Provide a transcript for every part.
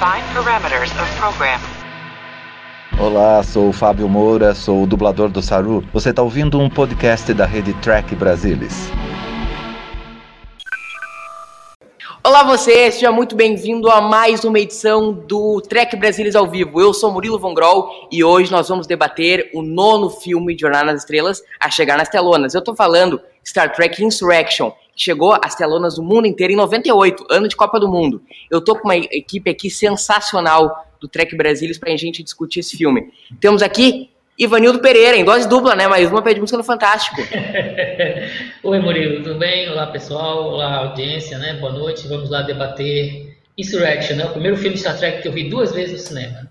Define parameters of program. Olá, sou o Fábio Moura, sou o dublador do Saru. Você está ouvindo um podcast da rede Track Brasilis. Olá você, seja muito bem-vindo a mais uma edição do Trek Brasilis ao vivo. Eu sou Murilo Von Groll e hoje nós vamos debater o nono filme de Jornada nas Estrelas a chegar nas telonas. Eu tô falando Star Trek Insurrection, que chegou às telonas do mundo inteiro em 98, ano de Copa do Mundo. Eu tô com uma equipe aqui sensacional do Trek Brasilis pra gente discutir esse filme. Temos aqui Ivanildo Pereira, em dose dupla, né? Mais uma pé de música no Fantástico. Oi, Murilo, tudo bem? Olá, pessoal. Olá, audiência, né? Boa noite. Vamos lá debater Insurrection, né? O primeiro filme de Star Trek que eu vi duas vezes no cinema.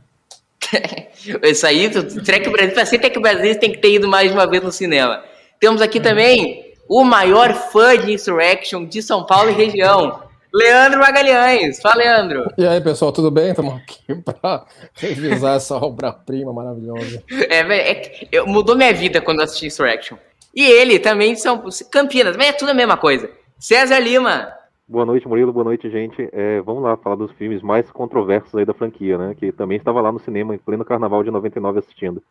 Isso aí, Trek Brasil, pra ser Trek Brasil, tem que ter ido mais de uma vez no cinema. Temos aqui também o maior fã de Insurrection de São Paulo e região, Leandro Magalhães. Fala, Leandro. E aí, pessoal, tudo bem? Estamos aqui para revisar essa obra-prima maravilhosa. É, é, é, mudou minha vida quando eu assisti Insurrection. E ele também de São Campinas, mas é tudo a mesma coisa. César Lima. Boa noite, Murilo. Boa noite, gente. É, vamos lá falar dos filmes mais controversos aí da franquia, né? Que também estava lá no cinema, em pleno carnaval de 99 assistindo.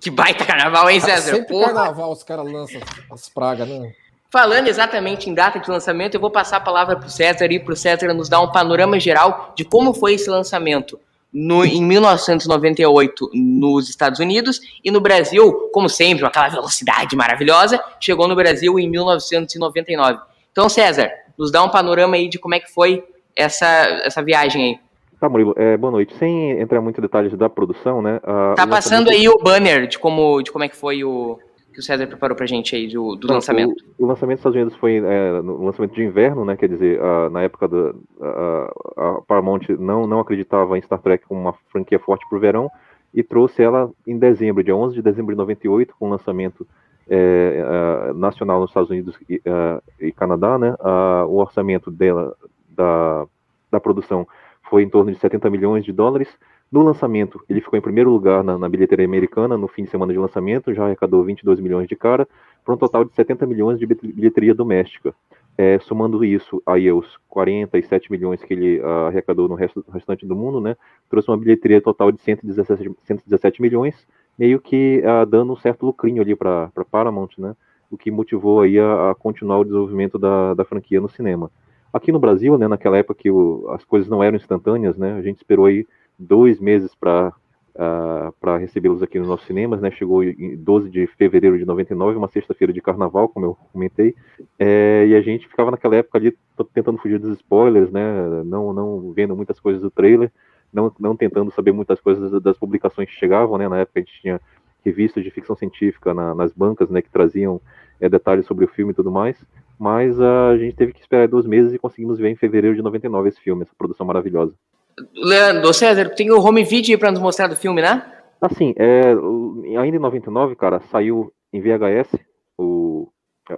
Que baita carnaval, hein, César? Sempre Porra. carnaval os caras lançam as pragas, né? Falando exatamente em data de lançamento, eu vou passar a palavra para o César e para o César nos dar um panorama geral de como foi esse lançamento no, em 1998 nos Estados Unidos e no Brasil, como sempre, com aquela velocidade maravilhosa, chegou no Brasil em 1999. Então, César, nos dá um panorama aí de como é que foi essa, essa viagem aí. Tá, Murilo, é, boa noite. Sem entrar muito em detalhes da produção, né? tá passando aí o banner de como, de como é que foi o, que o César preparou pra gente aí do, do Não, lançamento? O, o, lançamento dos Estados Unidos foi é, no lançamento de inverno, né? Quer dizer, uh, na época da uh, a Paramount não, não acreditava em Star Trek como uma franquia forte pro verão e trouxe ela em dezembro, dia 11 de dezembro de 98, com o lançamento é, uh, nacional nos Estados Unidos e, e Canadá, né? o orçamento dela, da, da produção foi em torno de 70 milhões de dólares no lançamento, ele ficou em primeiro lugar na, na, bilheteria americana no fim de semana de lançamento, já arrecadou 22 milhões de cara, para um total de 70 milhões de bilheteria doméstica. É, somando isso aí aos 47 milhões que ele uh, arrecadou no resto, restante do mundo, né, trouxe uma bilheteria total de 117, 117 milhões, meio que uh, dando um certo lucrinho ali para Paramount, né, o que motivou aí a, a continuar o desenvolvimento da, da, franquia no cinema. Aqui no Brasil, né, naquela época que o, as coisas não eram instantâneas, né, a gente esperou aí dois meses para uh, ah, para recebê-los aqui nos nossos cinemas, né? Chegou em 12 de fevereiro de 99, uma sexta-feira de carnaval, como eu comentei, é, e a gente ficava naquela época ali tentando fugir dos spoilers, né? Não, não vendo muitas coisas do trailer, não, não tentando saber muitas coisas das publicações que chegavam, né? Na época a gente tinha revistas de ficção científica na, nas bancas, né? Que traziam é, detalhes sobre o filme e tudo mais. Mas uh, a gente teve que esperar dois meses e conseguimos ver em fevereiro de 99 esse filme, essa produção maravilhosa. Leandro, César, tem o home video para nos mostrar do filme, né? Assim, é, ainda em 99, cara, saiu em VHS o,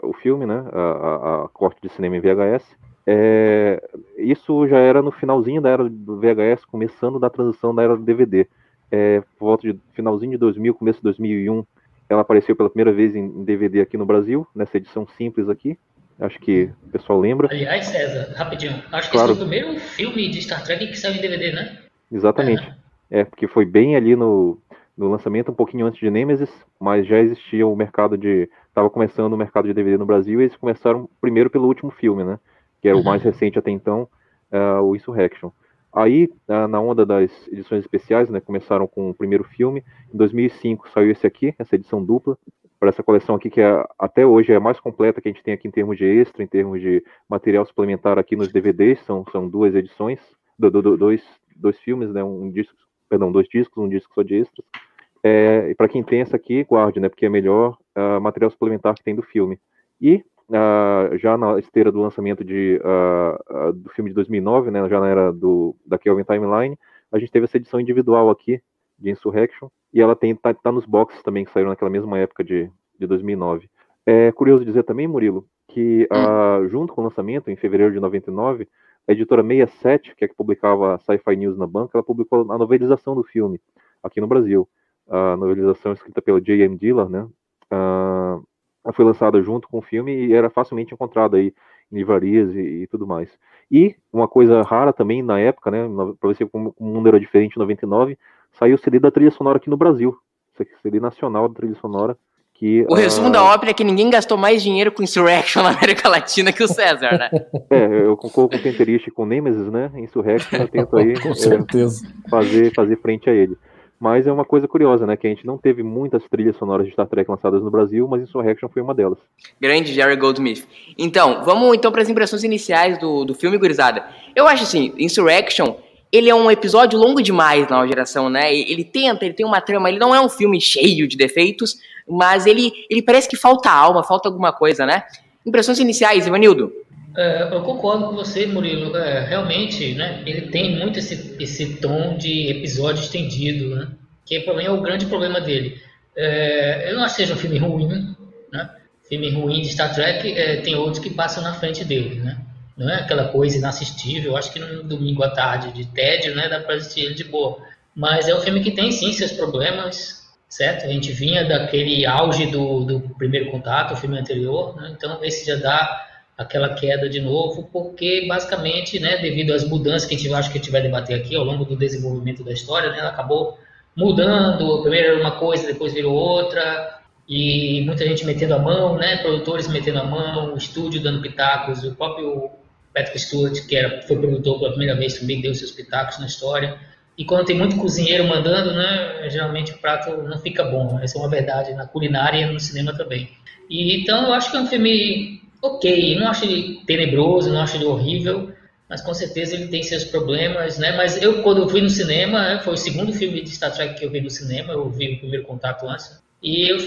o filme, né? A, a, a corte de cinema em VHS. É, isso já era no finalzinho da era do VHS, começando da transição da era do DVD. É, por volta de finalzinho de 2000, começo de 2001, ela apareceu pela primeira vez em DVD aqui no Brasil, nessa edição simples aqui. Acho que o pessoal lembra. Aliás, César, rapidinho. Acho que claro. esse foi o primeiro filme de Star Trek que saiu em DVD, né? Exatamente. É, é porque foi bem ali no, no lançamento, um pouquinho antes de Nemesis, mas já existia o mercado de. Estava começando o mercado de DVD no Brasil e eles começaram primeiro pelo último filme, né? Que era uhum. o mais recente até então, uh, o Insurrection. Aí, uh, na onda das edições especiais, né, começaram com o primeiro filme. Em 2005 saiu esse aqui, essa edição dupla, para essa coleção aqui, que é, até hoje é a mais completa que a gente tem aqui em termos de extra, em termos de material suplementar aqui nos DVDs, são, são duas edições, do, do, dois, dois filmes, né, um disco, perdão, dois discos, um disco só de extras. É, e para quem tem essa aqui, guarde, né, porque é melhor uh, material suplementar que tem do filme. E uh, já na esteira do lançamento de, uh, do filme de 2009, né, já na era do, da Kelvin Timeline, a gente teve essa edição individual aqui, de Insurrection, e ela tem tá, tá, nos boxes também que saíram naquela mesma época de, de 2009. É curioso dizer também, Murilo, que uh, junto com o lançamento, em fevereiro de 99, a editora 67, que é que publicava Sci-Fi News na banca, ela publicou a novelização do filme aqui no Brasil. A novelização escrita pela J.M. Dillard, né? Uh, ela foi lançada junto com o filme e era facilmente encontrada aí em livrarias e, e, tudo mais. E uma coisa rara também na época, né, para você como o mundo era diferente em 99, saiu o CD da trilha sonora aqui no Brasil, CD nacional da trilha sonora. Que, o resumo uh... da ópera é que ninguém gastou mais dinheiro com Insurrection na América Latina que o César, né? é, eu concordo com o Penterist com Nemesis, né? Insurrection, eu tento aí com certeza. É, fazer, fazer frente a ele. Mas é uma coisa curiosa, né? Que a gente não teve muitas trilhas sonoras de Star Trek lançadas no Brasil, mas Insurrection foi uma delas. Grande Jerry Goldsmith. Então, vamos então para as impressões iniciais do, do filme, gurizada. Eu acho assim, Insurrection, ele é um episódio longo demais na geração, né? Ele tenta, ele tem uma trama, ele não é um filme cheio de defeitos, mas ele, ele parece que falta alma, falta alguma coisa, né? Impressões iniciais, Ivanildo? É, eu concordo com você, Murilo. É, realmente, né, ele tem muito esse, esse tom de episódio estendido, né, que para mim é o grande problema dele. É, eu não acho que seja um filme ruim, né, filme ruim de Star Trek, é, tem outros que passam na frente dele, né, não é aquela coisa inassistível. Acho que num domingo à tarde de tédio, né, dá para assistir ele de boa. Mas é um filme que tem sim seus problemas, certo? A gente vinha daquele auge do, do primeiro contato, o filme anterior, né, então esse já dá aquela queda de novo, porque basicamente, né, devido às mudanças que a gente acho que a gente vai debater aqui ao longo do desenvolvimento da história, né, ela acabou mudando, primeiro era uma coisa, depois virou outra, e muita gente metendo a mão, né, produtores metendo a mão, o estúdio dando pitacos, o próprio Patrick Stewart, que era, foi produtor pela primeira vez, também deu seus pitacos na história. E quando tem muito cozinheiro mandando, né, geralmente o prato não fica bom. Essa é uma verdade na culinária e no cinema também. E, então eu acho que é um filme ok, não acho ele tenebroso, não acho ele horrível, mas com certeza ele tem seus problemas, né? Mas eu, quando eu fui no cinema, né, foi o segundo filme de Star Trek que eu vi no cinema, eu vi o primeiro contato antes, e eu,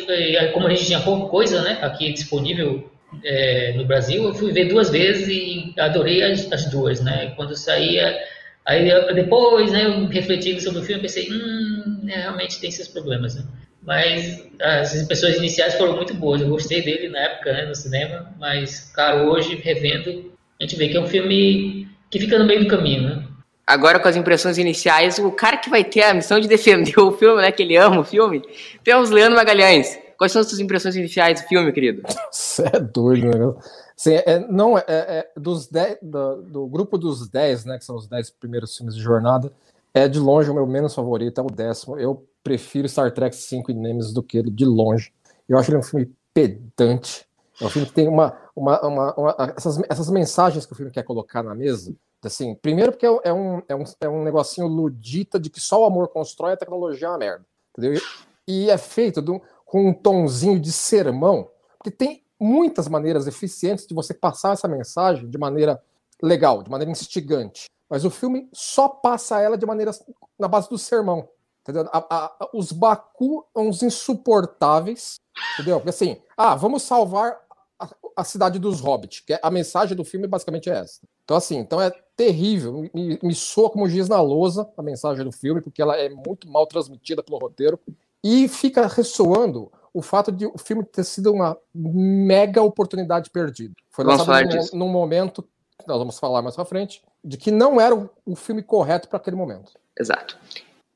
como a gente tinha pouca coisa, né, aqui disponível é, no Brasil, eu fui ver duas vezes e adorei as, as duas, né? Quando saía, aí depois, né, eu refletindo sobre o filme, pensei, hum, é, realmente tem seus problemas, né? Mas as impressões iniciais foram muito boas. Eu gostei dele na época, né, no cinema. Mas, cara, hoje, revendo, a gente vê que é um filme que fica no meio do caminho, né? Agora, com as impressões iniciais, o cara que vai ter a missão de defender o filme, né, que ele ama o filme, temos Leandro Magalhães. Quais são as suas impressões iniciais do filme, querido? Você é doido, né? Assim, é, não, é, é dos dez, do, do, grupo dos 10, né, que são os 10 primeiros filmes de jornada, é de longe o meu menos favorito, é o décimo. Eu prefiro Star Trek 5 e Nemesis do que ele, de longe. Eu acho ele um filme pedante. É um filme que tem uma. uma, uma, uma essas, essas mensagens que o filme quer colocar na mesa. Assim, primeiro porque é um, é um, é um negocinho ludita de que só o amor constrói, a tecnologia é uma merda. Entendeu? E é feito do, com um tonzinho de sermão, porque tem muitas maneiras eficientes de você passar essa mensagem de maneira legal, de maneira instigante. Mas o filme só passa ela de maneira na base do sermão. Entendeu? A, a, os Baku são uns insuportáveis, entendeu? Porque assim, ah, vamos salvar a, a, cidade dos Hobbits, que é, a mensagem do filme basicamente é essa. Então, assim, então é terrível. Me, me soa como giz na lousa a mensagem do filme, porque ela é muito mal transmitida pelo roteiro. E fica ressoando o fato de o filme ter sido uma mega oportunidade perdida. Foi lançado num, num, momento, nós vamos falar mais pra frente, de que não era o, o filme correto para aquele momento. Exato.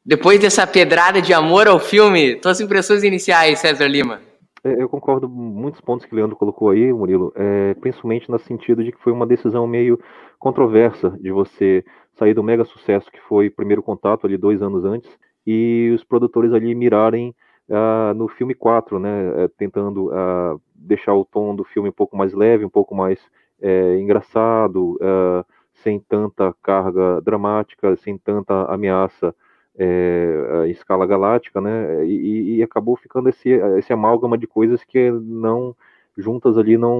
Depois dessa pedrada de amor ao filme, suas impressões iniciais, César Lima? É, eu concordo com muitos pontos que o Leandro colocou aí, Murilo, é, principalmente no sentido de que foi uma decisão meio controversa de você sair do mega sucesso que foi Primeiro Contato ali dois anos antes e os produtores ali mirarem uh, no filme 4, né, é, tentando uh, deixar o tom do filme um pouco mais leve, um pouco mais é, engraçado, uh, sem tanta carga dramática, sem tanta ameaça é, escala galáctica, né? E, e, acabou ficando esse, esse amálgama de coisas que não juntas ali não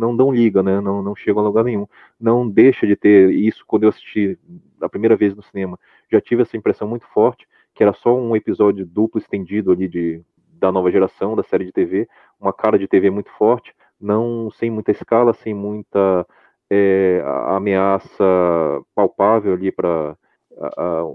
não dão liga, né? Não, não chegam a lugar nenhum. Não deixa de ter isso quando eu assisti a primeira vez no cinema. Já tive essa impressão muito forte que era só um episódio duplo estendido ali de da nova geração da série de TV, uma cara de TV muito forte, não sem muita escala, sem muita é, ameaça palpável ali para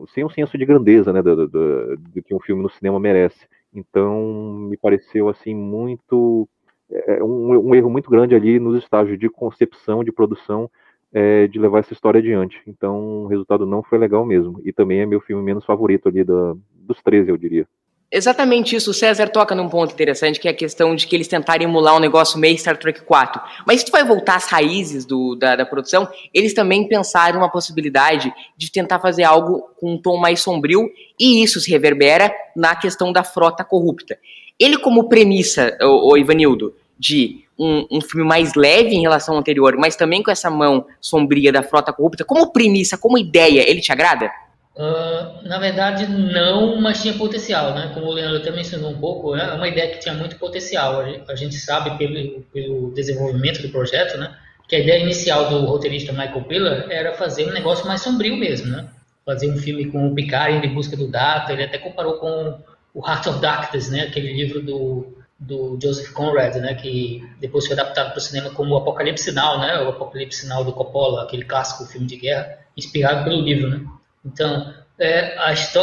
sem um senso de grandeza, né, do, do, do, que um filme no cinema merece. Então, me pareceu assim muito é, um, um, erro muito grande ali nos estágios de concepção, de produção, é, de levar essa história adiante. Então, o resultado não foi legal mesmo. E também é meu filme menos favorito ali da, dos 13, eu diria. Exatamente isso. O César toca num ponto interessante, que é a questão de que eles tentaram emular um negócio meio Star Trek 4. Mas se tu vai voltar às raízes do, da, da, produção, eles também pensaram uma possibilidade de tentar fazer algo com um tom mais sombrio, e isso se reverbera na questão da frota corrupta. Ele, como premissa, o, o Ivanildo, de um, um, filme mais leve em relação ao anterior, mas também com essa mão sombria da frota corrupta, como premissa, como ideia, ele te agrada? Uh, na verdade, não, mas tinha potencial, né? Como o Leandro até mencionou um pouco, é uma ideia que tinha muito potencial. A gente sabe pelo, pelo desenvolvimento do projeto, né? Que a ideia inicial do roteirista Michael Piller era fazer um negócio mais sombrio mesmo, né? Fazer um filme com o Picard em busca do Data. Ele até comparou com o Heart of Darkness, né? Aquele livro do, do Joseph Conrad, né? Que depois foi adaptado para o cinema como Apocalipse Now, né? O Apocalipse Now do Coppola, aquele clássico filme de guerra, inspirado pelo livro, né? Então, é,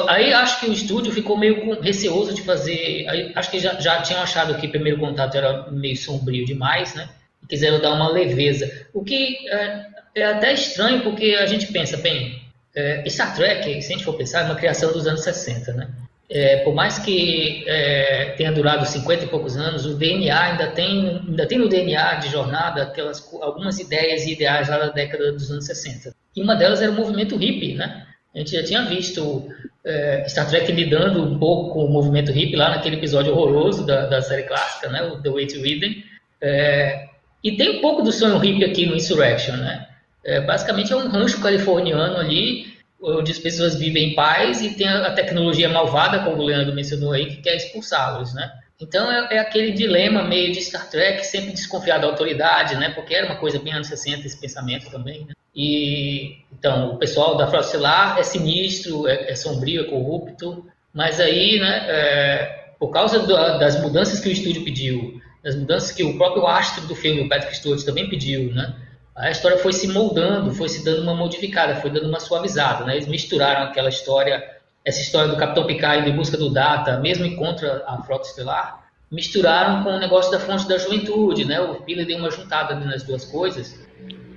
aí acho que o estúdio ficou meio receoso de fazer. Aí, acho que já, já tinham achado que o primeiro contato era meio sombrio demais, né? E quiseram dar uma leveza. O que é, é até estranho, porque a gente pensa, bem, é, Star Trek, se a gente for pensar, é uma criação dos anos 60, né? É, por mais que é, tenha durado 50 e poucos anos, o DNA ainda tem, ainda tem no DNA de jornada aquelas, algumas ideias e ideais lá da década dos anos 60. E uma delas era o movimento hippie, né? A gente já tinha visto é, Star Trek lidando um pouco com o movimento hippie lá naquele episódio horroroso da, da série clássica, né, o The Way to Eden. É, e tem um pouco do sonho hippie aqui no Insurrection, né? É, basicamente é um rancho californiano ali, onde as pessoas vivem em paz e tem a, tecnologia malvada, como o Leandro mencionou aí, que quer expulsá-los, né? Então é, é, aquele dilema meio de Star Trek, sempre desconfiar da autoridade, né? Porque era uma coisa bem anos 60 esse pensamento também, né? E então o pessoal da Frota é sinistro, é, é, sombrio, é corrupto, mas aí, né? É, por causa da, das mudanças que o estúdio pediu, das mudanças que o próprio astro do filme, o Patrick Stewart, também pediu, né? A história foi se moldando, foi se dando uma modificada, foi dando uma suavizada, né? Eles misturaram aquela história essa história do Capitão Picard em busca do Data, mesmo contra a Frota Estelar, misturaram com o negócio da fonte da juventude, né? O Piller deu uma juntada nas duas coisas.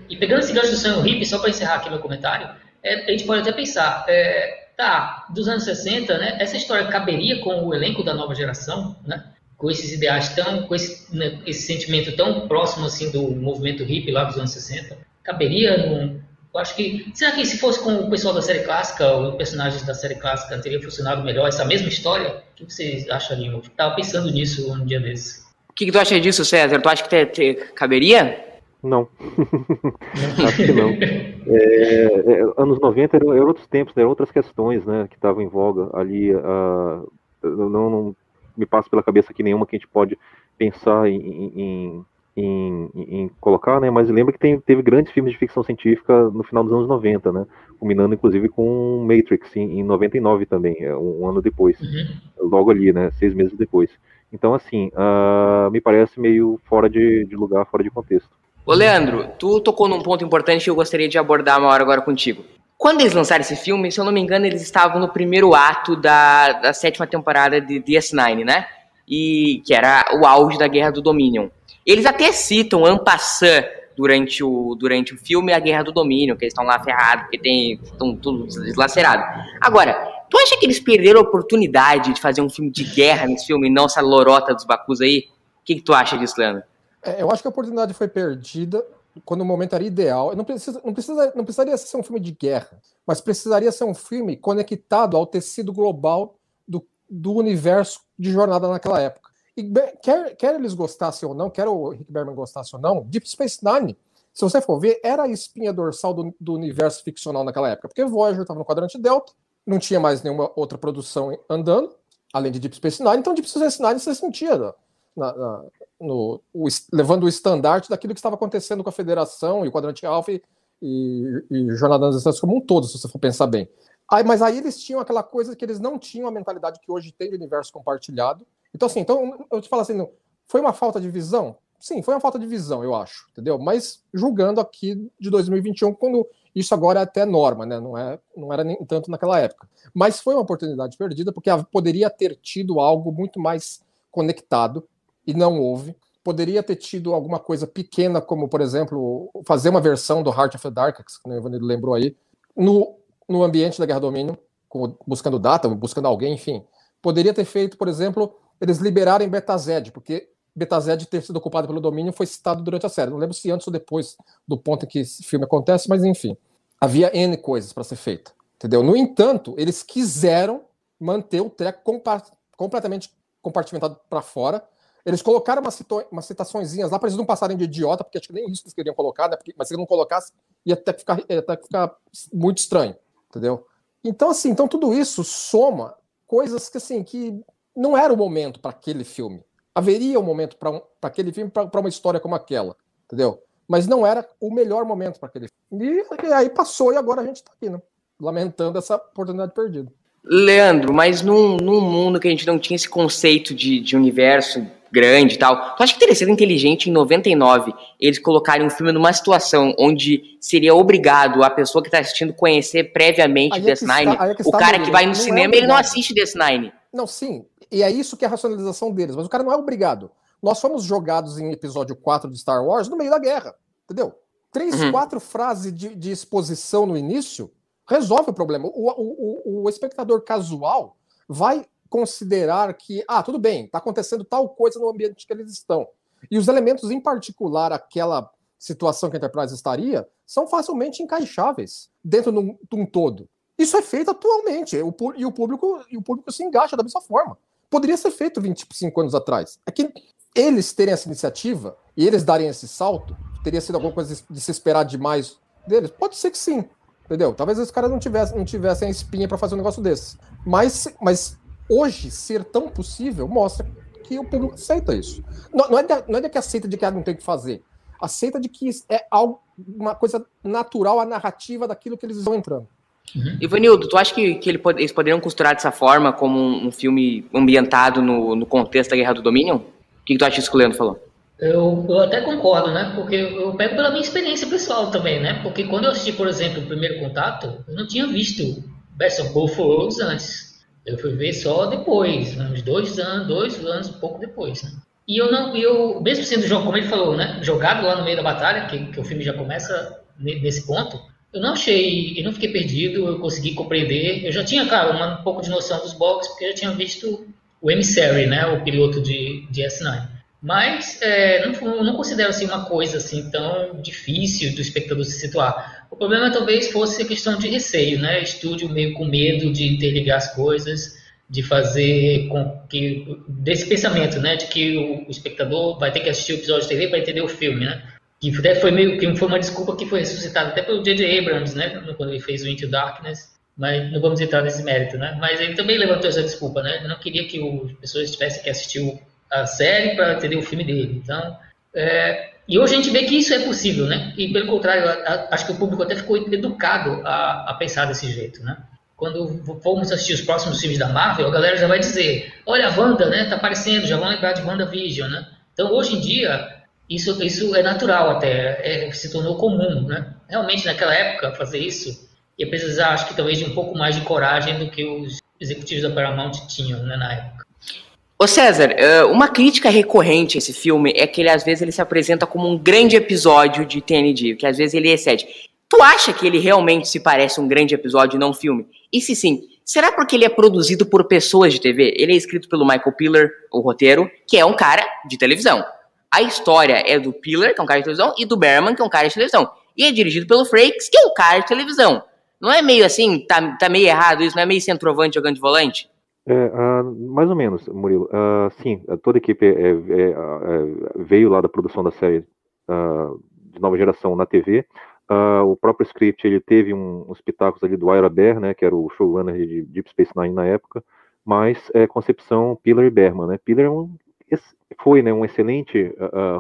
E pegando esse gancho do Sam Hip, só para encerrar aqui meu comentário, é, a gente pode até pensar, é, tá, dos anos 60, né? Essa história caberia com o elenco da nova geração, né? Com esses ideais tão, com esse, né, esse sentimento tão próximo assim do movimento hippie lá dos anos 60, caberia num, eu acho que. Será que se fosse com o pessoal da série clássica, os personagens da série clássica, teria funcionado melhor essa mesma história? O que vocês achariam? Eu estava pensando nisso um dia desses. O que, que, tu acha disso, César? Tu acha que te, te caberia? Não. acho que não. É, é, anos 90 eram, eram, outros tempos, eram outras questões né, que estavam em voga ali. Uh, não, não, me passa pela cabeça que nenhuma que a gente pode pensar em, em em, em, colocar, né? Mas lembra que tem, teve grandes filmes de ficção científica no final dos anos 90, né? Culminando inclusive com Matrix em, em 99 também, é, um, um ano depois, uhum. logo ali, né? Seis meses depois. Então, assim, uh, me parece meio fora de, de, lugar, fora de contexto. Ô, Leandro, tu tocou num ponto importante que eu gostaria de abordar uma hora agora contigo. Quando eles lançaram esse filme, se eu não me engano, eles estavam no primeiro ato da, da sétima temporada de DS9, né? E que era o auge da Guerra do Dominion. Eles até citam Ampassan durante o, durante o filme A Guerra do Domínio, que eles estão lá ferrados, porque tem, estão tudo deslacerado. Agora, tu acha que eles perderam a oportunidade de fazer um filme de guerra nesse filme e não essa lorota dos Bacus aí? O que, que tu acha disso, Leandro? É, eu acho que a oportunidade foi perdida quando o momento era ideal. Não, precisa, não, precisa, não precisaria ser um filme de guerra, mas precisaria ser um filme conectado ao tecido global do, do universo de jornada naquela época. E quer, quer eles gostassem ou não, quer o Rick Berman gostasse ou não, Deep Space Nine, se você for ver, era a espinha dorsal do, do universo ficcional naquela época, porque Voyager estava no quadrante Delta, não tinha mais nenhuma outra produção andando, além de Deep Space Nine, então Deep Space Nine você sentia na, na, no, o, levando o estandarte daquilo que estava acontecendo com a Federação e o quadrante Alpha e, e, e Jornada nas Estrelas como um todo, se você for pensar bem. Aí, mas aí eles tinham aquela coisa que eles não tinham a mentalidade que hoje tem de universo compartilhado, então, assim, então, eu te falo assim, foi uma falta de visão? Sim, foi uma falta de visão, eu acho, entendeu? Mas julgando aqui de 2021, quando isso agora é até norma, né? Não, é, não era nem tanto naquela época. Mas foi uma oportunidade perdida, porque poderia ter tido algo muito mais conectado, e não houve. Poderia ter tido alguma coisa pequena, como, por exemplo, fazer uma versão do Heart of the Dark, que o Evanildo lembrou aí, no, no ambiente da Guerra Domínio, buscando data, buscando alguém, enfim Poderia ter feito, por exemplo, eles liberarem Betazed, porque Betazed ter sido ocupado pelo domínio foi citado durante a série. Não lembro se antes ou depois do ponto em que esse filme acontece, mas enfim. Havia N coisas para ser feita. Entendeu? No entanto, eles quiseram manter o treco compa completamente compartimentado para fora. Eles colocaram umas, umas citaçõezinhas lá para eles não passarem de idiota, porque acho que nem isso eles queriam colocar, né? Porque, mas se não colocassem, ia até ficar, ia até ficar muito estranho, entendeu? Então, assim, então tudo isso soma coisas que, assim, que não era o momento para aquele filme. Haveria um momento para um, aquele filme, para uma história como aquela, entendeu? Mas não era o melhor momento para aquele filme. E, e, aí passou e agora a gente está aqui, né? Lamentando essa oportunidade perdida. Leandro, mas num, num mundo que a gente não tinha esse conceito de, de universo grande e tal, tu acha que teria sido inteligente em 99 eles colocarem um filme numa situação onde seria obrigado a pessoa que está assistindo conhecer previamente é Death Nine? é o cara que vai no é cinema, ele não assiste Death Nine. Não, sim. E é isso que é a racionalização deles. Mas o cara não é obrigado. Nós fomos jogados em episódio 4 de Star Wars no meio da guerra. Entendeu? Três, Uhum. quatro frases de, de exposição no início resolve o problema. O, o, o, o espectador casual vai considerar que, ah, tudo bem, está acontecendo tal coisa no ambiente que eles estão. E os elementos, em particular, aquela situação que a Enterprise estaria, são facilmente encaixáveis dentro de um, todo. Isso é feito atualmente, e o público e o público se engaja da mesma forma. Poderia ser feito 25 anos atrás. É que eles terem essa iniciativa e eles darem esse salto, teria sido alguma coisa de se esperar demais deles? Pode ser que sim, entendeu? Talvez os caras não tivessem, não tivessem a espinha para fazer um negócio desse. Mas, mas hoje, ser tão possível mostra que o público aceita isso. Não, não é, de, não é de que aceita de que ah, não tem o que fazer. Aceita de que é algo, uma coisa natural, a narrativa daquilo que eles estão entrando. Ivanildo, tu acha que, que eles poderiam costurar dessa forma como um, um filme ambientado no, no contexto da Guerra do Dominion? O que, que tu acha disso que o Leandro falou? Eu, eu até concordo, né? Porque eu pego pela minha experiência pessoal também, né? Porque quando eu assisti, por exemplo, o primeiro contato, eu não tinha visto Best of Both Worlds antes. Eu fui ver só depois, né? uns dois anos, dois anos, pouco depois, né? E eu não, eu, mesmo sendo jogo, como ele falou, né? Jogado lá no meio da batalha, que, que o filme já começa ne- nesse ponto, eu não achei, eu não fiquei perdido, eu consegui compreender. Eu já tinha, cara, uma, um pouco de noção dos box, porque eu já tinha visto o Emissary, né? O piloto de, de S9. Mas é, não, não considero assim, uma coisa assim tão difícil do espectador se situar. O problema talvez fosse a questão de receio, né? Estúdio meio com medo de interligar as coisas, de fazer com que desse pensamento, né, de que o, espectador vai ter que assistir o episódio de TV para entender o filme, né? Que até foi meio que foi uma desculpa que foi ressuscitada até pelo J.J. Abrams, né, quando ele fez o Into Darkness. Mas não vamos entrar nesse mérito, né? Mas ele também levantou essa desculpa, né? Ele não queria que as pessoas tivessem que assistir o a série para entender o filme dele. Então, é, e hoje a gente vê que isso é possível, né? E pelo contrário, a, a, acho que o público até ficou educado a, a, pensar desse jeito, né? Quando formos assistir os próximos filmes da Marvel, a galera já vai dizer: olha a Wanda, né? Tá aparecendo, já vão lembrar de WandaVision, né? Então, hoje em dia, isso, isso é natural até, é, se tornou comum, né? Realmente, naquela época, fazer isso ia precisar, acho que talvez, de um pouco mais de coragem do que os executivos da Paramount tinham, né, na época. Ô César, uma crítica recorrente a esse filme é que ele às vezes ele se apresenta como um grande episódio de TND, que às vezes ele excede. Tu acha que ele realmente se parece um grande episódio e não um filme? E se sim, será porque ele é produzido por pessoas de TV? Ele é escrito pelo Michael Piller, o roteiro, que é um cara de televisão. A história é do Piller, que é um cara de televisão, e do Berman, que é um cara de televisão. E é dirigido pelo Frakes, que é um cara de televisão. Não é meio assim, tá, tá meio errado isso? Não é meio centroavante jogando de volante? É, uh, mais ou menos, Murilo. Uh, sim, toda a equipe é, é, é, veio lá da produção da série uh, de nova geração na TV. o próprio script ele teve um, uns pitacos ali do Ira Bear, né, que era o showrunner de Deep Space Nine na época, mas é concepção Piller e Berman. Né? Piller é um, foi né, um excelente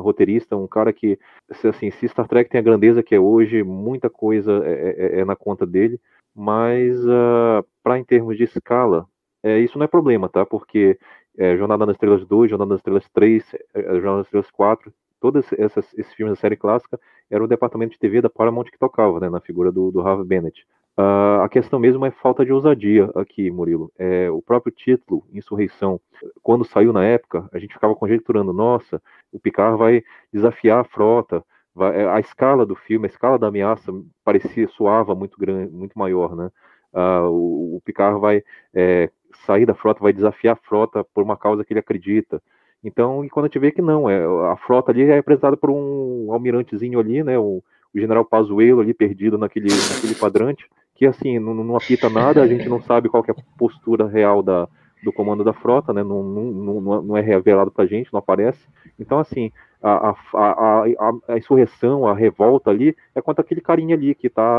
roteirista, um cara que, assim, se Star Trek tem a grandeza que é hoje, muita coisa é, é na conta dele, mas para em termos de escala, é, isso não é problema, tá? Porque é, Jornada nas Estrelas 2, Jornada nas Estrelas 3, é, Jornada nas Estrelas 4, todos esses filmes da série clássica era o departamento de TV da Paramount que tocava, né? Na figura do, do Harvey Bennett. Uh, a questão mesmo é falta de ousadia aqui, Murilo. É, o próprio título, Insurreição, quando saiu na época, a gente ficava conjecturando, nossa, o Picard vai desafiar a frota, vai, a escala do filme, a escala da ameaça parecia, soava muito grande, muito maior, né? Uh, o, o, Picard vai é, sair da frota, vai desafiar a frota por uma causa que ele acredita. Então, e quando a gente vê que não, é, a frota ali é representada por um almirantezinho ali, né, o, o general Pazuello ali perdido naquele, naquele quadrante, que assim, não, não apita nada, a gente não sabe qual é a postura real da, do comando da frota, né, não, não, não, não é revelado pra gente, não aparece. Então, assim, a, a, a, a, insurreição, a revolta ali, é contra aquele carinha ali que está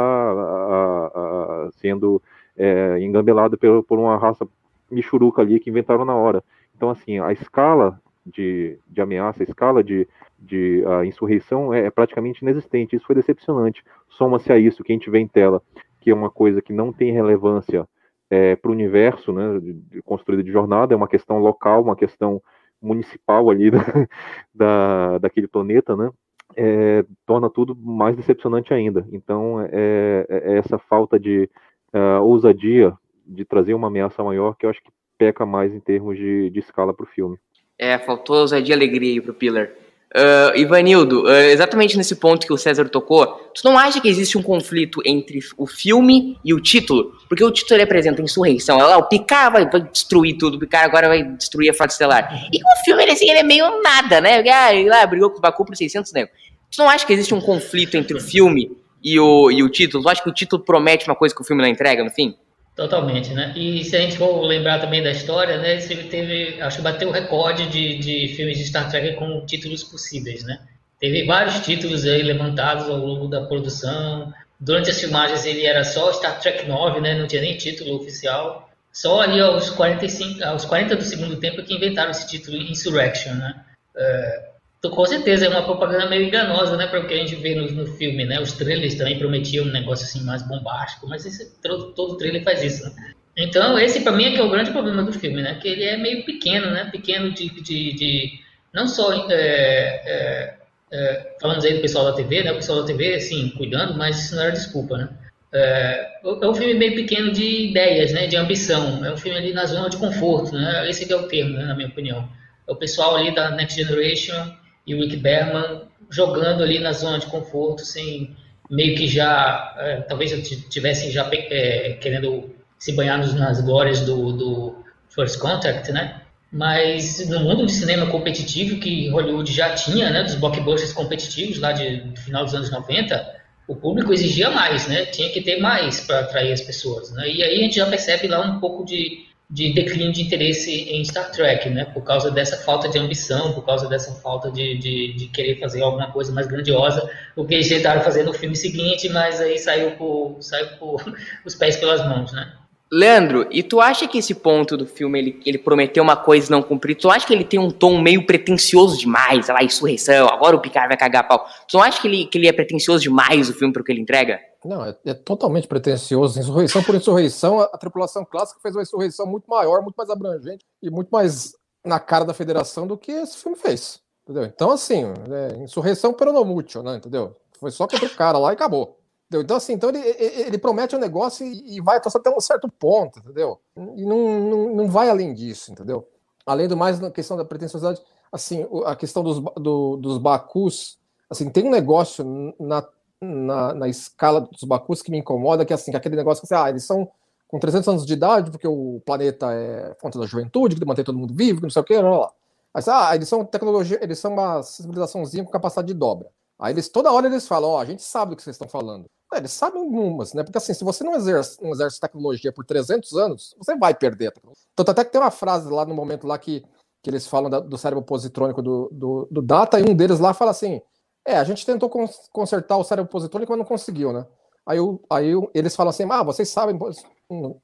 sendo é, engambelado por, por uma raça michuruca ali que inventaram na hora. Então, assim, a escala de, de ameaça, a escala de, de a insurreição é, é, praticamente inexistente. Isso foi decepcionante. Soma-se a isso que a gente vê em tela, que é uma coisa que não tem relevância é, para o universo né, construído de jornada, é uma questão local, uma questão municipal ali da, da daquele planeta, né? É, torna tudo mais decepcionante ainda. Então, é, é essa falta de uh, ousadia de trazer uma ameaça maior que eu acho que peca mais em termos de, de escala para o filme. É, faltou ousadia e alegria aí pro Pillar. Uh, Ivanildo, uh, exatamente nesse ponto que o César tocou, tu não acha que existe um conflito entre o filme e o título? Porque o título apresenta insurreição, ela, o Picard vai, vai, destruir tudo, o Picard agora vai destruir a Frota Estelar. E o filme, ele, assim, ele é meio nada, né? Ah, ele lá brigou com o Baku por 600 negros. Tu não acha que existe um conflito entre o filme e o, e o título? Tu acha que o título promete uma coisa que o filme não entrega no fim? Totalmente, né? E se a gente for lembrar também da história, né? Ele teve, acho que bateu o recorde de, de filmes de Star Trek com títulos possíveis, né? Teve vários títulos aí levantados ao longo da produção. Durante as filmagens ele era só Star Trek 9, né? Não tinha nem título oficial. Só ali aos 45, aos 40 do segundo tempo que inventaram esse título Insurrection, né? É, então, com certeza é uma propaganda meio enganosa, né, para o que a gente vê no, no, filme, né? Os trailers também prometiam um negócio assim mais bombástico, mas esse, todo, todo trailer faz isso, né? Então, esse para mim é que é o grande problema do filme, né? Que ele é meio pequeno, né? Pequeno de, de, de não só é, é, é, falando aí do pessoal da TV, né? O pessoal da TV, assim, cuidando, mas isso não era desculpa, né? É, é um filme meio pequeno de ideias, né? De ambição. É um filme ali na zona de conforto, né? Esse é o termo, né? na minha opinião. É o pessoal ali da Next Generation e o Rick Berman jogando ali na zona de conforto, sem meio que já, é, talvez tivessem já é, querendo se banhar nas glórias do, do First Contact, né? Mas no mundo de cinema competitivo que Hollywood já tinha, né, dos blockbusters competitivos lá de, do final dos anos 90, o público exigia mais, né? Tinha que ter mais para atrair as pessoas, né? E aí a gente já percebe lá um pouco de de declínio de interesse em Star Trek, né? Por causa dessa falta de ambição, por causa dessa falta de, de, de querer fazer alguma coisa mais grandiosa, o que eles tentaram fazer no filme seguinte, mas aí saiu por, saiu os pés pelas mãos, né? Leandro, e tu acha que esse ponto do filme, ele, ele prometeu uma coisa e não cumpriu? Tu acha que ele tem um tom meio pretencioso demais? Olha lá, insurreição, agora o Picard vai cagar pau. Tu não acha que ele, que ele é pretencioso demais, o filme, pro que ele entrega? Não, é, é totalmente pretencioso. Insurreição por insurreição, a, a, tripulação clássica fez uma insurreição muito maior, muito mais abrangente e muito mais na cara da federação do que esse filme fez. Entendeu? Então, assim, é, insurreição peronomútil, né? Entendeu? Foi só contra o cara lá e acabou. Então, assim, então ele, ele promete um negócio e, vai até um certo ponto, entendeu? E não, não, não vai além disso, entendeu? Além do mais, na questão da pretensiosidade, assim, a questão dos, do, dos Bacus, assim, tem um negócio na na, na escala dos Bakus que me incomoda, que é assim, aquele negócio que assim, ah, eles são com 300 anos de idade, porque o planeta é fonte da juventude, que mantém todo mundo vivo, que não sei o que, lá, lá. Mas, ah, eles são tecnologia, eles são uma civilizaçãozinha com capacidade de dobra. Aí eles, toda hora eles falam, ó, oh, a gente sabe do que vocês estão falando. Eles sabem umas, né? Porque assim, se você não exerce, não exerce tecnologia por 300 anos, você vai perder. Então, até que tem uma frase lá no momento lá que, que eles falam da, do cérebro positrônico do, do, do Data, e um deles lá fala assim, é, a gente tentou consertar o cérebro positônico, mas não conseguiu, né? Aí, eu, aí eu, eles falam assim, ah, vocês sabem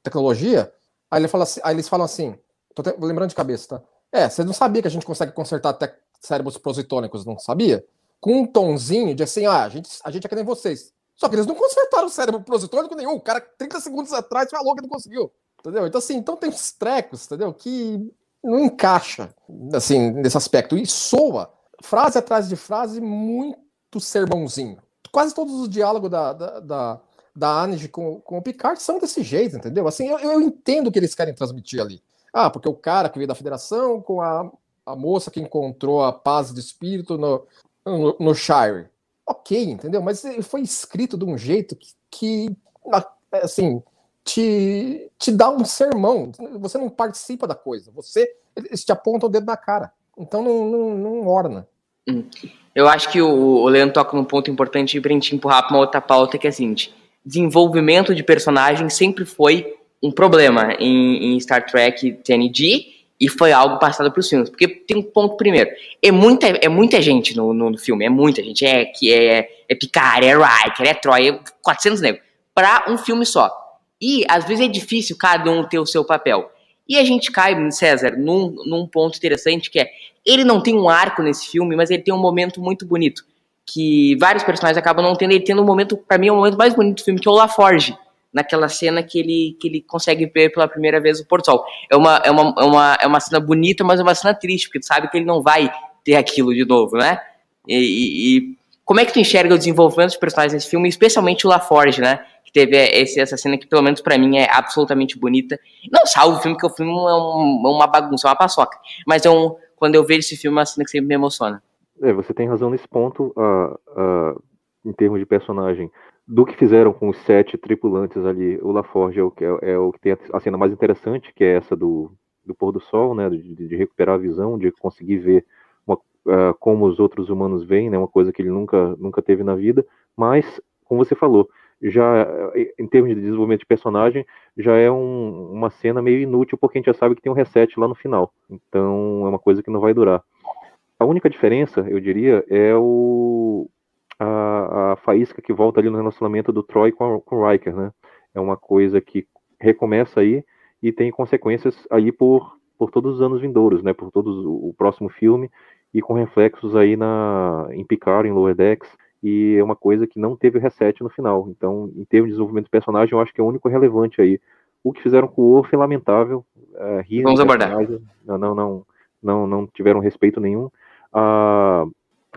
tecnologia? Aí, ele fala assim, aí eles falam assim, tô lembrando de cabeça, tá? É, você não sabia que a gente consegue consertar cérebros positônicos, não sabia? Com um tonzinho de assim, ah, a gente, a gente é que nem vocês. Só que eles não consertaram o cérebro positônico nenhum. O cara, 30 segundos atrás, falou que não conseguiu. Entendeu? Então, assim, então tem uns trecos, entendeu? Que não encaixa, assim, nesse aspecto. E soa frase atrás de frase, muito sermãozinho. Quase todos os diálogos da, da, da, da com, com o Picard são desse jeito, entendeu? Assim, eu, eu entendo o que eles querem transmitir ali. Ah, porque o cara que veio da federação com a, a moça que encontrou a paz de espírito no, no, no Shire. Ok, entendeu? Mas foi escrito de um jeito que, que assim, te, te dá um sermão. Você não participa da coisa. Você eles te apontam o dedo na cara. Então não, não, não orna. Hum. Eu acho que o, o Leandro toca num ponto importante pra gente empurrar pra uma outra pauta que é a seguinte: desenvolvimento de personagem sempre foi um problema em, em Star Trek TNG e foi algo passado para os filmes. Porque tem um ponto primeiro. É muita, é muita gente no, no, no filme, é muita gente. É, que é, é Picard, é Riker, é Troy, é 400 negros. Para um filme só. E às vezes é difícil cada um ter o seu papel. E a gente cai, César, num, num ponto interessante que é: ele não tem um arco nesse filme, mas ele tem um momento muito bonito. Que vários personagens acabam não tendo. Ele tendo um momento, para mim, é o momento mais bonito do filme, que é o naquela cena que ele, que ele consegue ver pela primeira vez o Porto Sol. É uma, é, uma, é, uma, é uma cena bonita, mas é uma cena triste, porque tu sabe que ele não vai ter aquilo de novo, né? E, e, e como é que tu enxerga o desenvolvimento dos personagens nesse filme, especialmente o LaForge, né? Que teve esse, essa cena que, pelo menos para mim, é absolutamente bonita. Não salvo o filme, que o filme é um, uma bagunça, é uma paçoca. Mas é um, quando eu vejo esse filme, é uma cena que sempre me emociona. É, você tem razão nesse ponto, uh, uh, em termos de personagem do que fizeram com os sete tripulantes ali, o LaForge é o é, é o que tem a cena mais interessante, que é essa do, do pôr do sol, né, de, de recuperar a visão, de conseguir ver uma, uh, como os outros humanos veem, né, uma coisa que ele nunca, nunca teve na vida, mas, como você falou, já em termos de desenvolvimento de personagem, já é um, uma cena meio inútil, porque a gente já sabe que tem um reset lá no final, então é uma coisa que não vai durar. A única diferença, eu diria, é o, a, a faísca que volta ali no relacionamento do Troy com, com o Riker, né? É uma coisa que recomeça aí e tem consequências aí por, por todos os anos vindouros, né? Por todo o próximo filme e com reflexos aí na, em Picard, em Lower Decks, e é uma coisa que não teve reset no final. Então, em termos de desenvolvimento do personagem, eu acho que é o único relevante aí. O que fizeram com o Worf é lamentável. É, Vamos abordar. Não, não, não, não, não tiveram respeito nenhum. Ah,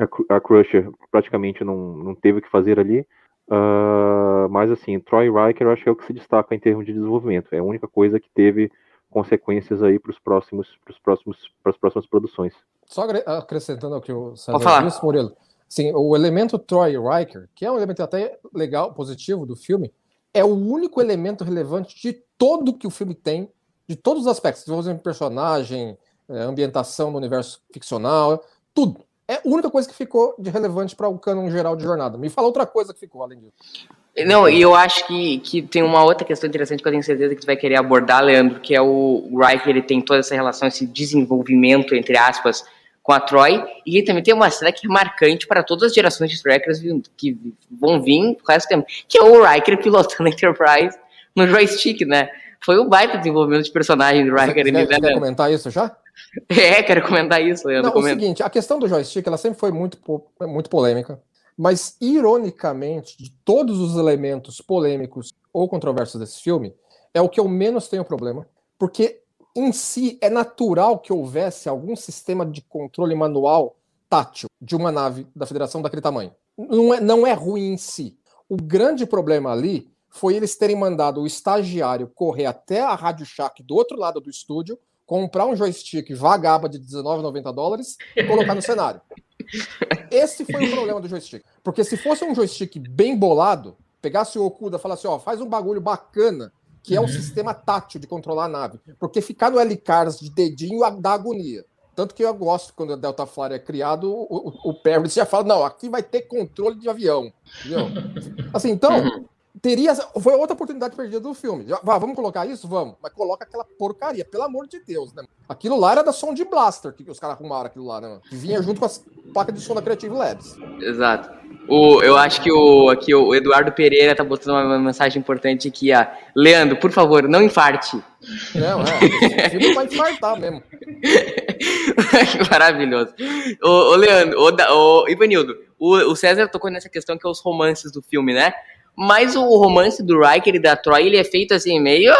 a, a Crusher praticamente não, não teve o que fazer ali. Uh, mas assim, Troy Riker eu acho que é o que se destaca em termos de desenvolvimento. É a única coisa que teve consequências aí para os próximos, para os próximos, para as próximas produções. Só acrescentando ao que o César disse, Murilo, sim, o elemento Troy Riker, que é um elemento até legal, positivo do filme, é o único elemento relevante de todo que o filme tem, de todos os aspectos, desenvolvimento de personagem, eh, ambientação no universo ficcional, tudo. É a única coisa que ficou de relevante para o canon geral de jornada. Me fala outra coisa que ficou além disso. Não, e eu acho que, que tem uma outra questão interessante que eu tenho certeza que tu vai querer abordar, Leandro, que é o Riker, ele tem toda essa relação, esse desenvolvimento, entre aspas, com a Troy, e ele também tem uma cena que é marcante para todas as gerações de Trekkers que vão vir com esse tempo, que é o Riker pilotando a Enterprise no joystick, né? Foi um baita desenvolvimento de personagem do Riker. Você quer, quer né? comentar isso já? É, quero comentar isso, Leandro. Não, o seguinte, a questão do joystick, ela sempre foi muito, muito polêmica, mas, ironicamente, de todos os elementos polêmicos ou controversos desse filme, é o que eu menos tenho problema, porque em si é natural que houvesse algum sistema de controle manual tátil de uma nave da Federação daquele tamanho. Não é, não é ruim em si. O grande problema ali foi eles terem mandado o estagiário correr até a Rádio Shack do outro lado do estúdio comprar um joystick vagaba de 19,90 dólares e colocar no cenário. Esse foi o problema do joystick. Porque se fosse um joystick bem bolado, pegasse o Okuda e falasse, ó, faz um bagulho bacana, que é um uhum. sistema tátil de controlar a nave. Porque ficar no L-Cars de dedinho dá agonia. Tanto que eu gosto quando a Delta Flyer é criado, o, o, o Perry já fala, não, aqui vai ter controle de avião. Entendeu? Assim, então, uhum teria. Foi outra oportunidade perdida do filme. Vá, vamos colocar isso? Vamos. Mas coloca aquela porcaria, pelo amor de Deus, né? Aquilo lá era da som de blaster que os caras arrumaram aquilo lá, né? Que vinha junto com as placas de som da Creative Labs. Exato. O, eu acho que o, aqui o Eduardo Pereira tá botando uma mensagem importante aqui, ó. Leandro, por favor, não infarte. Não, é. O filme vai infartar mesmo. Maravilhoso. Ô, ô Leandro, ô, ô Ivanildo, o, o César tocou nessa questão que é os romances do filme, né? Mas o romance do Riker e da Troy, ele é feito assim, meio,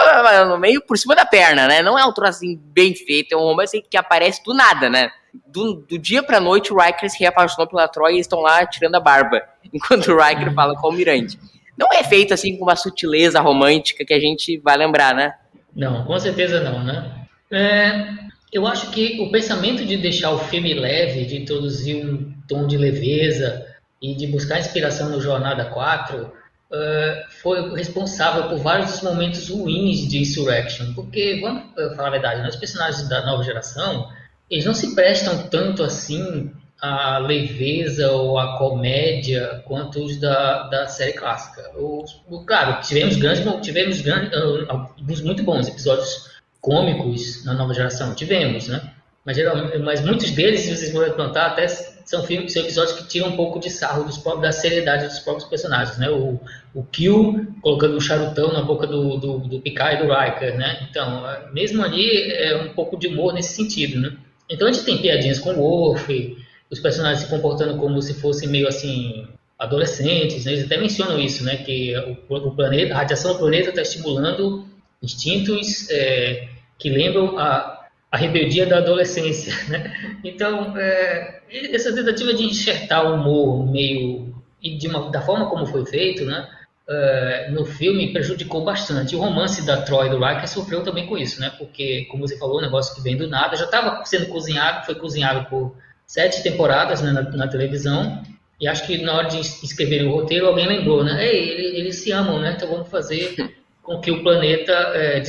meio por cima da perna, né? Não é um troço assim bem feito, é um romance que aparece do nada, né? Do, do dia pra noite, o Riker se reapaixonou pela Troy e estão lá tirando a barba, enquanto o Riker fala com o Almirante. Não é feito assim com uma sutileza romântica que a gente vai lembrar, né? Não, com certeza não, né? É, eu acho que o pensamento de deixar o filme leve, de introduzir um tom de leveza e de buscar inspiração no Jornada 4 uh, foi responsável por vários dos momentos ruins de Insurrection. Porque, vamos falar a verdade, né? os personagens da nova geração, eles não se prestam tanto assim à leveza ou à comédia quanto os da, da série clássica. Os, claro, tivemos grandes, tivemos grandes, alguns muito bons episódios cômicos na nova geração, tivemos, né? Mas, mas muitos deles, se vocês forem contar, até são filmes, são episódios que tiram um pouco de sarro dos, da seriedade dos próprios personagens, né? O, o Kill colocando um charutão na boca do, do, do Picard e do Riker, né? Então, mesmo ali, é um pouco de humor nesse sentido, né? Então a gente tem piadinhas com o Worf, os personagens se comportando como se fossem meio assim adolescentes, né? eles até mencionam isso, né? Que o, o planeta, a radiação do planeta está estimulando instintos é, que lembram a, a rebeldia da adolescência, né? Então é, essa tentativa de enxertar o humor meio e de uma, da forma como foi feito, né? uh, no filme prejudicou bastante. O romance da Troy do Riker sofreu também com isso, né? Porque, como você falou, um negócio que vem do nada, já estava sendo cozinhado, foi cozinhado por sete temporadas né, na, na, televisão. E acho que na hora de escrever o roteiro, alguém lembrou, né? Ei, eles, eles se amam, né? Então vamos fazer com que o planeta é,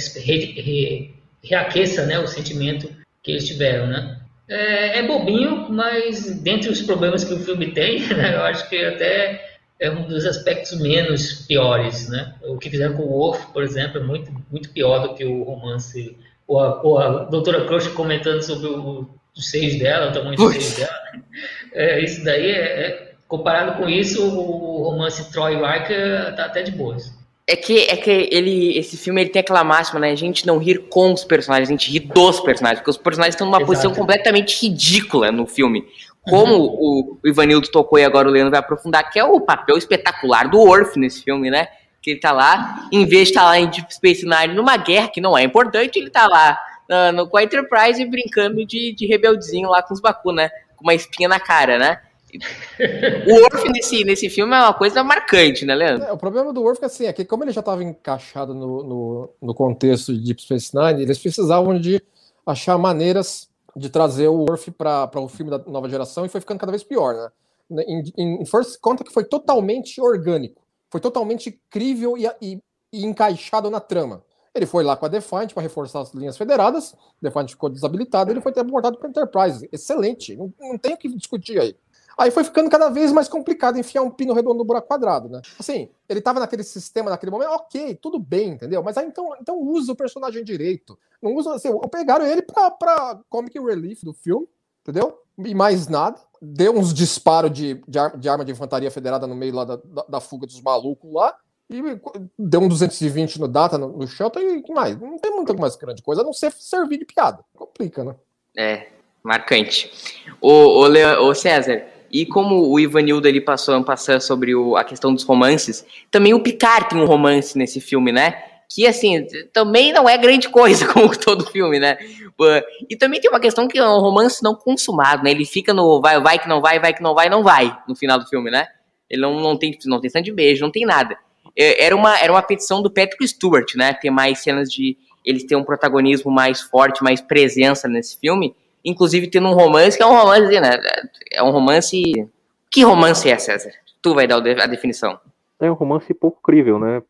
reaqueça né, o sentimento que eles tiveram, né? É, é, bobinho, mas dentre os problemas que o filme tem, né, eu acho que até é um dos aspectos menos piores, né? O que fizeram com o Wolf, por exemplo, é muito, muito pior do que o romance. Ou a, ou a doutora Crush comentando sobre o, os seios dela, o tamanho seios dela. É, isso daí, é, é, comparado com isso, o romance Troy Riker tá até de boas. É que, é que ele, esse filme ele tem aquela máxima, né? A gente não rir com os personagens, a gente ri dos personagens, porque os personagens estão numa Exato. posição completamente ridícula no filme. Como uhum. o, o Ivanildo tocou e agora o Leandro vai aprofundar, que é o papel espetacular do Orf nesse filme, né? Que ele tá lá, em vez de estar tá lá em Deep Space Nine numa guerra que não é importante, ele tá lá uh, no, com a Enterprise brincando de, de rebeldezinho lá com os Baku, né? Com uma espinha na cara, né? O Worf nesse, nesse filme é uma coisa marcante, né, Leandro? É, o problema do Worf é assim, é que como ele já estava encaixado no, no, no, contexto de Deep Space Nine, eles precisavam de achar maneiras de trazer o Worf para o filme da nova geração e foi ficando cada vez pior, né? Em, em, em First conta que foi totalmente orgânico, foi totalmente crível e, e, e encaixado na trama. Ele foi lá com a Defiant para reforçar as linhas federadas, Defiant ficou desabilitado, ele foi teleportado para Enterprise. Excelente, não, não tem o que discutir aí. Aí foi ficando cada vez mais complicado enfiar um pino redondo no buraco quadrado, né? Assim, ele tava naquele sistema naquele momento, ok, tudo bem, entendeu? Mas aí então, então usa o personagem direito. Não usa, assim, pegaram ele pra, pra comic relief do filme, entendeu? E mais nada. Deu uns disparos de, de, de arma de infantaria federada no meio lá da, da, da fuga dos malucos lá. E deu um 220 no data no, no Shelter e que mais? Não tem muita mais grande coisa, a não ser servir de piada. Complica, né? É, marcante. Ô, ô, Leo, ô César, e como o Ivanildo ele passou passando sobre o, a questão dos romances, também o Picard tem um romance nesse filme, né? Que assim, também não é grande coisa, como todo filme, né? E também tem uma questão que é um romance não consumado, né? Ele fica no vai, vai que não vai, vai que não vai, não vai, no final do filme, né? Ele não, não tem não tem de beijo, não tem nada. É, era uma, era uma petição do Patrick Stewart, né? Ter mais cenas de eles ter um protagonismo mais forte, mais presença nesse filme inclusive tendo um romance que é um romance, né? É um romance. Que romance é, César? Tu vai dar a definição. É um romance pouco crível, né?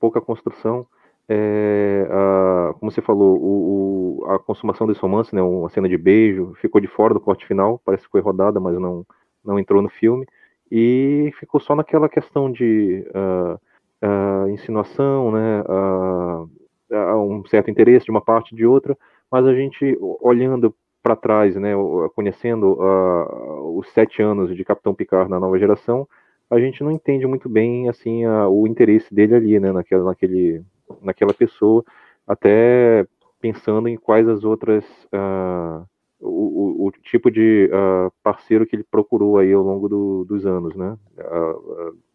Pouca construção. É, a, como você falou, o, o, a consumação desse romance, né, uma cena de beijo, ficou de fora do corte final, parece que foi rodada, mas não, não entrou no filme, e ficou só naquela questão de uh, uh, insinuação, né, uh, um certo interesse de uma parte de outra, mas a gente, olhando para trás, né, conhecendo uh, os sete anos de Capitão Picard na nova geração, a gente não entende muito bem assim uh, o interesse dele ali, né, naquela, naquele, naquela pessoa, até pensando em quais as outras uh, o, o, o, tipo de parceiro que ele procurou aí ao longo do, dos anos, né?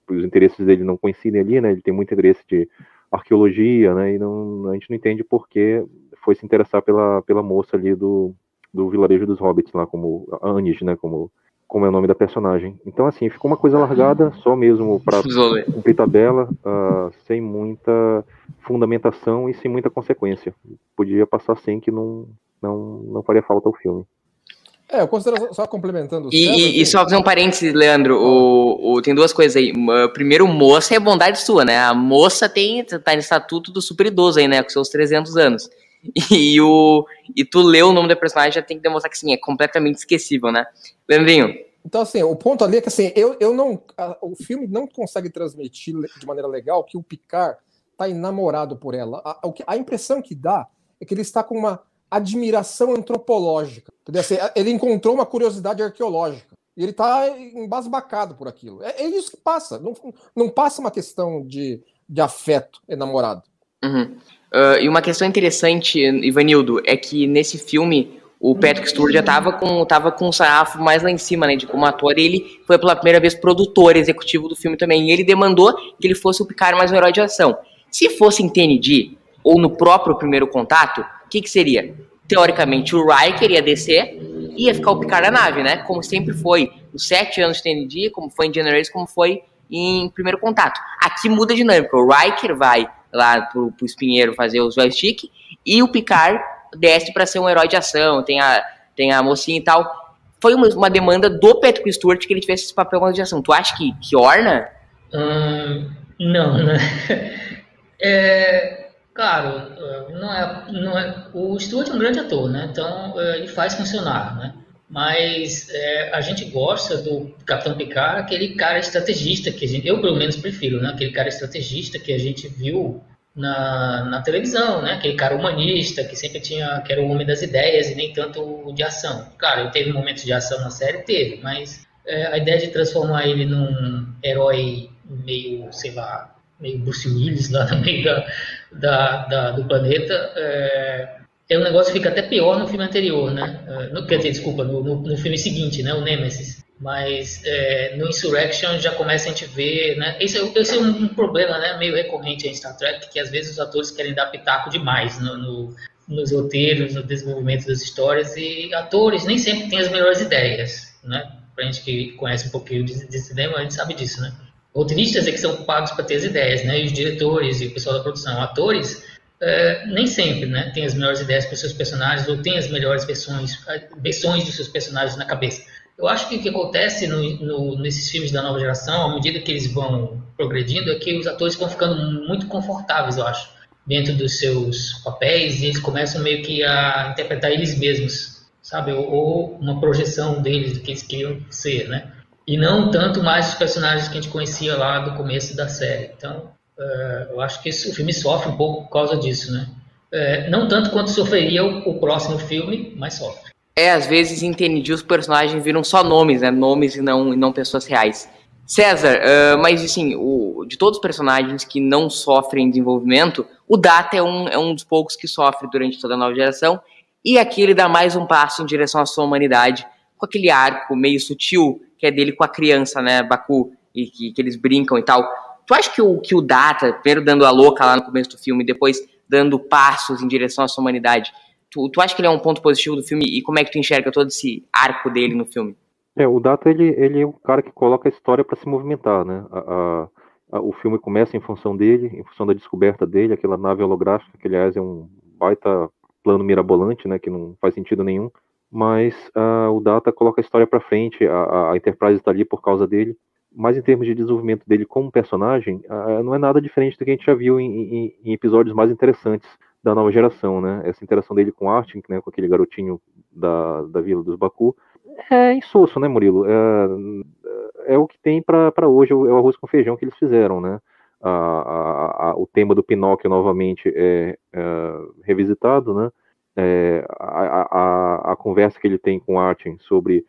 os interesses dele não coincidem ali, né? Ele tem muito interesse de arqueologia, né? E não, a gente não entende por que foi se interessar pela, pela moça ali do, do vilarejo dos hobbits lá, como Anis, né, como, como é o nome da personagem. Então, assim, ficou uma coisa largada, só mesmo para cumprir tabela, uh, sem muita fundamentação e sem muita consequência. Podia passar sem que não, não, não faria falta ao filme. É, eu considero só complementando. E, César, e, e, só fazer um parênteses, Leandro. O, o, tem duas coisas aí. Primeiro, moça é bondade sua, né? A moça tem, tá no estatuto do super idoso aí, né? Com seus 300 anos. E, o, e tu lê o nome da personagem já tem que demonstrar que sim, é completamente esquecível, né? Leandrinho. Então, assim, o ponto ali é que assim, eu, eu não. A, o filme não consegue transmitir de maneira legal que o Picard tá enamorado por ela. A, a, impressão que dá é que ele está com uma admiração antropológica. Assim, ele encontrou uma curiosidade arqueológica. E ele está embasbacado por aquilo. É, é, isso que passa. Não, não passa uma questão de, de afeto enamorado. Uhum. Uh, e uma questão interessante, Ivanildo, é que nesse filme o Patrick Stewart já estava com, tava com o sarrafo mais lá em cima, né, de como ator, e ele foi pela primeira vez produtor executivo do filme também, e ele demandou que ele fosse o Picard mais um herói de ação. Se fosse em TND, ou no próprio primeiro contato, o que, que seria? Teoricamente, o Riker ia descer ia ficar o Picard na nave, né? Como sempre foi nos sete anos de TND, como foi em Generation, como foi em primeiro contato. Aqui muda a dinâmica. O Riker vai lá pro, pro espinheiro fazer os joystick e o Picard desce para ser um herói de ação, tem a, tem a mocinha e tal. Foi uma, uma demanda do Patrick Stewart que ele tivesse esse papel de ação. Tu acha que, que orna? Hum, não, né? É, claro, não é, não é, o Stewart é um grande ator, né? Então é, ele faz funcionar, né? Mas é, a gente gosta do Capitão Picard, aquele cara estrategista que gente, eu pelo menos prefiro, né? Aquele cara estrategista que a gente viu na, na televisão, né? Aquele cara humanista que sempre tinha, que era o homem das ideias e nem tanto de ação. Claro, ele teve momentos de ação na série, teve, mas é, a ideia de transformar ele num herói meio, sei lá, meio Bruce Willis lá no meio da, da, da do planeta, é, é um negócio que fica até pior no filme anterior, né? É, no, quer dizer, desculpa, no, no, no filme seguinte, né? O Nemesis. Mas é, no Insurrection já começa a gente ver, né? Esse, é esse é um, problema, né? Meio recorrente em Star Trek, que às vezes os atores querem dar pitaco demais no, no, nos roteiros, no desenvolvimento das histórias e atores nem sempre têm as melhores ideias, né? Pra gente que conhece um pouquinho de, de cinema, a gente sabe disso, né? Roteiristas é que são pagos para ter as ideias, né? E os diretores e o pessoal da produção. Atores é, nem sempre, né? Tem as melhores ideias para os seus personagens ou tem as melhores versões, versões dos seus personagens na cabeça. Eu acho que o que acontece no, no, nesses filmes da nova geração, à medida que eles vão progredindo, é que os atores vão ficando muito confortáveis, eu acho, dentro dos seus papéis e eles começam meio que a interpretar eles mesmos, sabe? Ou, ou uma projeção deles do que eles queriam ser, né? E não tanto mais os personagens que a gente conhecia lá do começo da série. Então, uh, eu acho que esse, o filme sofre um pouco por causa disso, né? Uh, não tanto quanto sofreria o, o próximo filme, mas sofre. É, às vezes entendi os personagens viram só nomes, né? Nomes e não, e não pessoas reais. César, uh, mas assim, o, de todos os personagens que não sofrem desenvolvimento, o Data é um, é um dos poucos que sofre durante toda a nova geração, e aqui ele dá mais um passo em direção à sua humanidade, com aquele arco meio sutil que é dele com a criança, né, Baku, e que, que eles brincam e tal. Tu acha que o, que o Data, primeiro dando a louca lá no começo do filme, depois dando passos em direção à sua humanidade, Tu, tu acha que ele é um ponto positivo do filme e como é que tu enxerga todo esse arco dele no filme? É, o Data ele, ele é o cara que coloca a história para se movimentar, né? A, a, a, o filme começa em função dele, em função da descoberta dele, aquela nave holográfica, que aliás é um baita plano mirabolante, né? Que não faz sentido nenhum. Mas uh, o Data coloca a história para frente, a, a Enterprise está ali por causa dele. Mas em termos de desenvolvimento dele como personagem, uh, não é nada diferente do que a gente já viu em, em, em episódios mais interessantes da nova geração, né? Essa interação dele com Artin, né, com aquele garotinho da, da Vila dos Baku, é insosso, né, Murilo? É, é o que tem para hoje, é o arroz com feijão que eles fizeram, né? A, a, a, o tema do Pinóquio novamente é, é revisitado, né? É, a, a, conversa que ele tem com Artin sobre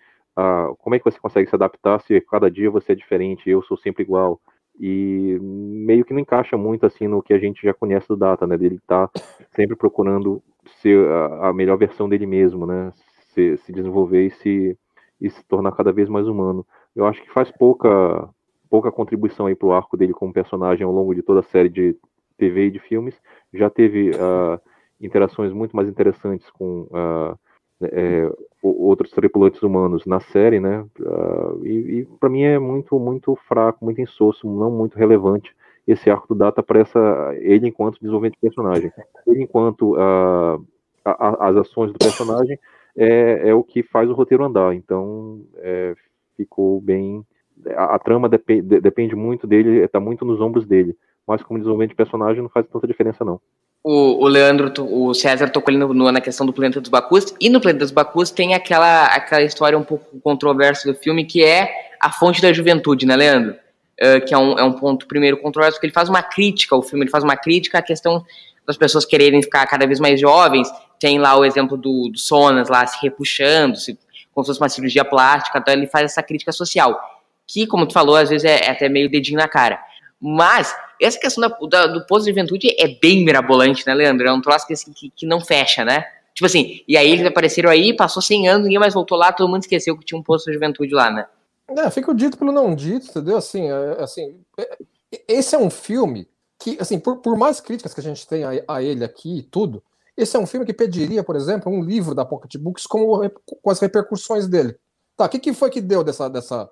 como é que você consegue se adaptar se cada dia você é diferente, eu sou sempre igual e meio que não encaixa muito assim no que a gente já conhece do Data, né? Dele tá sempre procurando ser a, a melhor versão dele mesmo, né? Se, se desenvolver e se, e se tornar cada vez mais humano. Eu acho que faz pouca pouca contribuição aí pro arco dele como personagem ao longo de toda a série de TV e de filmes. Já teve uh, interações muito mais interessantes com uh, é, outros tripulantes humanos na série, né? Uh, e, e para mim é muito, muito fraco, muito insosso, não muito relevante esse arco do Data para essa ele enquanto desenvolvimento de personagem, ele enquanto uh, a, a, as ações do personagem é, é o que faz o roteiro andar. Então, é, ficou bem. A, a trama dep depende muito dele, está muito nos ombros dele. Mas como desenvolvimento de personagem não faz tanta diferença, não. O, o Leandro, o César tocou ali no, no, na questão do Planeta dos Bacus, e no Planeta dos Bacus tem aquela, aquela história um pouco controversa do filme, que é a fonte da juventude, né, Leandro? Uh, que é um, é um ponto, primeiro, controverso, porque ele faz uma crítica, o filme ele faz uma crítica à questão das pessoas quererem ficar cada vez mais jovens, tem lá o exemplo do, do Sonas lá se repuxando, se, como se fosse uma cirurgia plástica, então ele faz essa crítica social, que, como tu falou, às vezes é, é até meio dedinho na cara. Mas essa questão da, da, do posto de juventude é bem mirabolante, né, Leandro? É um troço que, assim, que, que, não fecha, né? Tipo assim, e aí eles apareceram aí, passou 100 anos, ninguém mais voltou lá, todo mundo esqueceu que tinha um posto de juventude lá, né? É, fica o dito pelo não dito, entendeu? Assim, é, assim, é, esse é um filme que, assim, por, por mais críticas que a gente tem a, a, ele aqui e tudo, esse é um filme que pediria, por exemplo, um livro da Pocket Books com, com as repercussões dele. Tá, o que, que foi que deu dessa, dessa,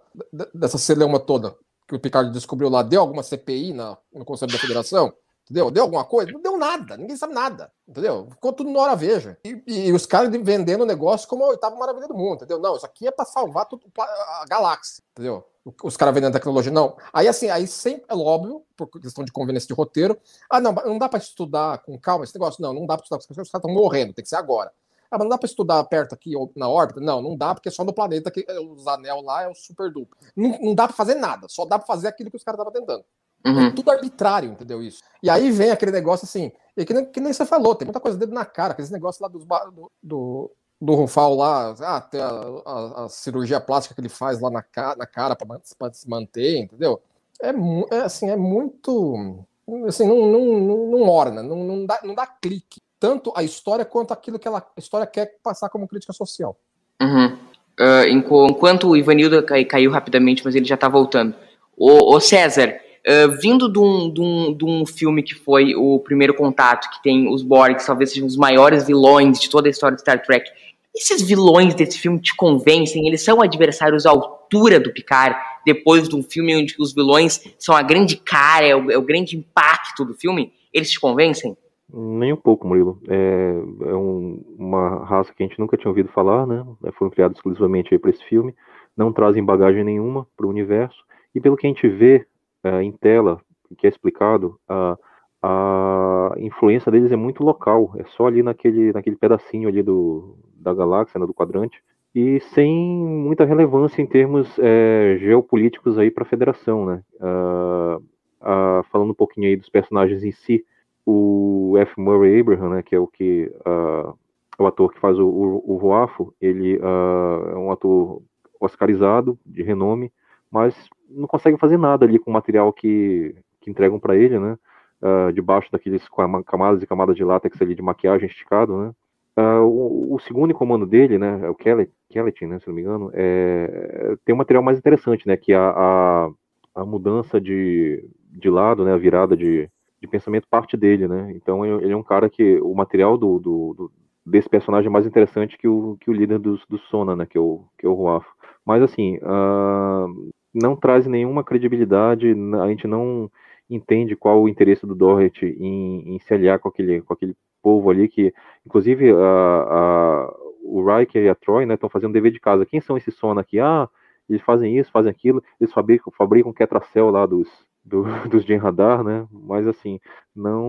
dessa celeuma toda? Que o Picard descobriu lá deu alguma CPI na, no Conselho da Federação? Entendeu? Deu alguma coisa? Não deu nada, ninguém sabe nada, entendeu? Ficou tudo na hora veja. E, e os caras vendendo o negócio como a oitava maravilha do mundo, entendeu? Não, isso aqui é para salvar tudo, a galáxia, entendeu? Os caras vendendo tecnologia, não. Aí, assim, aí sempre é óbvio, por questão de conveniência de roteiro. Ah, não, não dá para estudar com calma esse negócio? Não, não dá para estudar, porque os caras estão morrendo, tem que ser agora. Ah, mas não dá para estudar perto aqui na órbita? Não, não dá, porque só no planeta que é, os anel lá é o super duplo. Não, não dá para fazer nada, só dá para fazer aquilo que os caras estavam tentando. Uhum. É tudo arbitrário, entendeu isso? E aí vem aquele negócio assim, que, nem, que nem você falou, tem muita coisa dele na cara, aqueles negócios lá dos, do, do, do Rufal lá, ah, tem a, a, a, cirurgia plástica que ele faz lá na, ca, na cara para se manter, entendeu? É, é, assim, é muito. Assim, não, não, não, não orna, não, não, dá, não dá clique tanto a história quanto aquilo que ela, a história quer passar como crítica social. Uhum. Uh, enquanto o Ivanildo caiu rapidamente, mas ele já está voltando. O, o César, uh, vindo de um, de, um, de um filme que foi o primeiro contato, que tem os Borgs, talvez sejam os maiores vilões de toda a história de Star Trek, esses vilões desse filme te convencem? Eles são adversários à altura do Picard, depois de um filme onde os vilões são a grande cara, é o, é o grande impacto do filme? Eles te convencem? Nem um pouco, Murilo. É, é um, uma raça que a gente nunca tinha ouvido falar, né? É, foram criados exclusivamente para esse filme. Não trazem bagagem nenhuma para o universo. E pelo que a gente vê é, em tela, que é explicado, a, a influência deles é muito local. É só ali naquele, naquele pedacinho ali do, da galáxia, né, do quadrante. E sem muita relevância em termos é, geopolíticos aí para a Federação, né? falando um pouquinho aí dos personagens em si, o F. Murray Abraham, né, que é o que uh, o ator que faz o, o, o Voafo, ele uh, é um ator oscarizado, de renome, mas não consegue fazer nada ali com o material que, que entregam para ele, né, uh, debaixo daqueles camadas e camadas de látex ali de maquiagem esticado, né. O, o, segundo em comando dele, né, é o Kelly, Kelly, né, se não me engano, é, tem um material mais interessante, né, que a, a, a mudança de, de lado, né, a virada de, de pensamento parte dele, né? Então ele é um cara que o material do, do, do desse personagem é mais interessante que o, que o líder do, do Sona, né? Que é o, que é o Ruafo. Mas assim, uh, não traz nenhuma credibilidade, a gente não entende qual o interesse do Doherty em, em se aliar com aquele, com aquele povo ali que, inclusive, a, a, o Riker e a Troy, né, estão fazendo dever de casa. Quem são esses Sona aqui? Ah, eles fazem isso, fazem aquilo, eles fabricam, fabricam o Ketracel lá dos, do, dos Gen Radar, né? Mas assim, não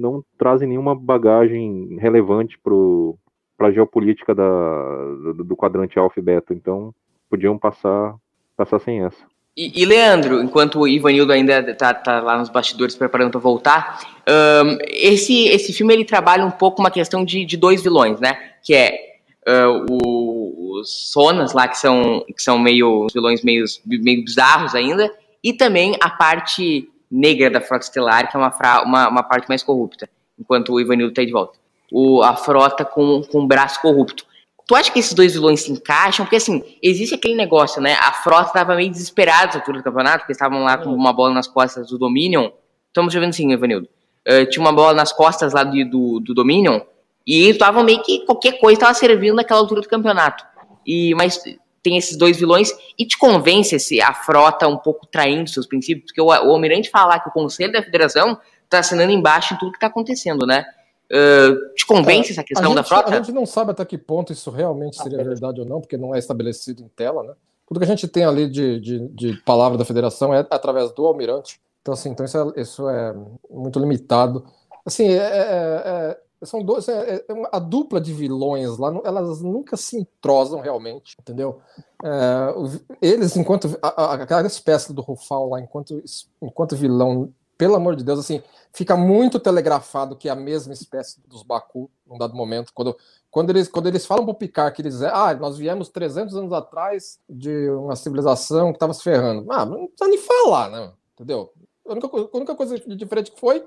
não trazem nenhuma bagagem relevante para a geopolítica da, do, do quadrante alfa e beta. Então, podiam passar passar sem essa. E, e, Leandro, enquanto o Ivanildo ainda tá, tá lá nos bastidores preparando para voltar, um, esse, esse filme ele trabalha um pouco uma questão de, de dois vilões, né? Que é uh, os Sonas lá, que são, que são meio vilões meio, meio bizarros ainda, e também a parte negra da frota estelar, que é uma, uma, uma parte mais corrupta, enquanto o Ivanildo está de volta. O, a frota com, com o braço corrupto. Tu acha que esses dois vilões se encaixam? Porque, assim, existe aquele negócio, né? A frota estava meio desesperada na altura do campeonato, porque estavam lá com uma bola nas costas do Dominion. Estamos vendo sim, Ivanildo. Uh, tinha uma bola nas costas lá do, do, do Dominion, e estavam meio que qualquer coisa estava servindo naquela altura do campeonato. E, mas tem esses dois vilões e te convence esse, a frota um pouco traindo seus princípios, porque o, o Almirante falar que o Conselho da Federação está assinando embaixo em tudo que está acontecendo, né? Uh, te convence é, essa questão gente, da frota? A gente não sabe até que ponto isso realmente seria ah, verdade ou não, porque não é estabelecido em tela, né? Tudo que a gente tem ali de, de, de palavra da federação é através do almirante. Então, assim, então isso, é, isso é muito limitado. Assim, é, é, é são dois, é, é, a dupla de vilões lá, elas nunca se entrosam realmente, entendeu? É, eles, enquanto a, a, aquela espécie do Rufal lá, enquanto, enquanto vilão pelo amor de Deus, assim, fica muito telegrafado que é a mesma espécie dos Baku, num dado momento, quando, quando, eles, quando eles falam pro Picard que eles, ah, nós viemos 300 anos atrás de uma civilização que estava se ferrando. Ah, não precisa nem falar, né? Entendeu? A única, a única coisa diferente que foi,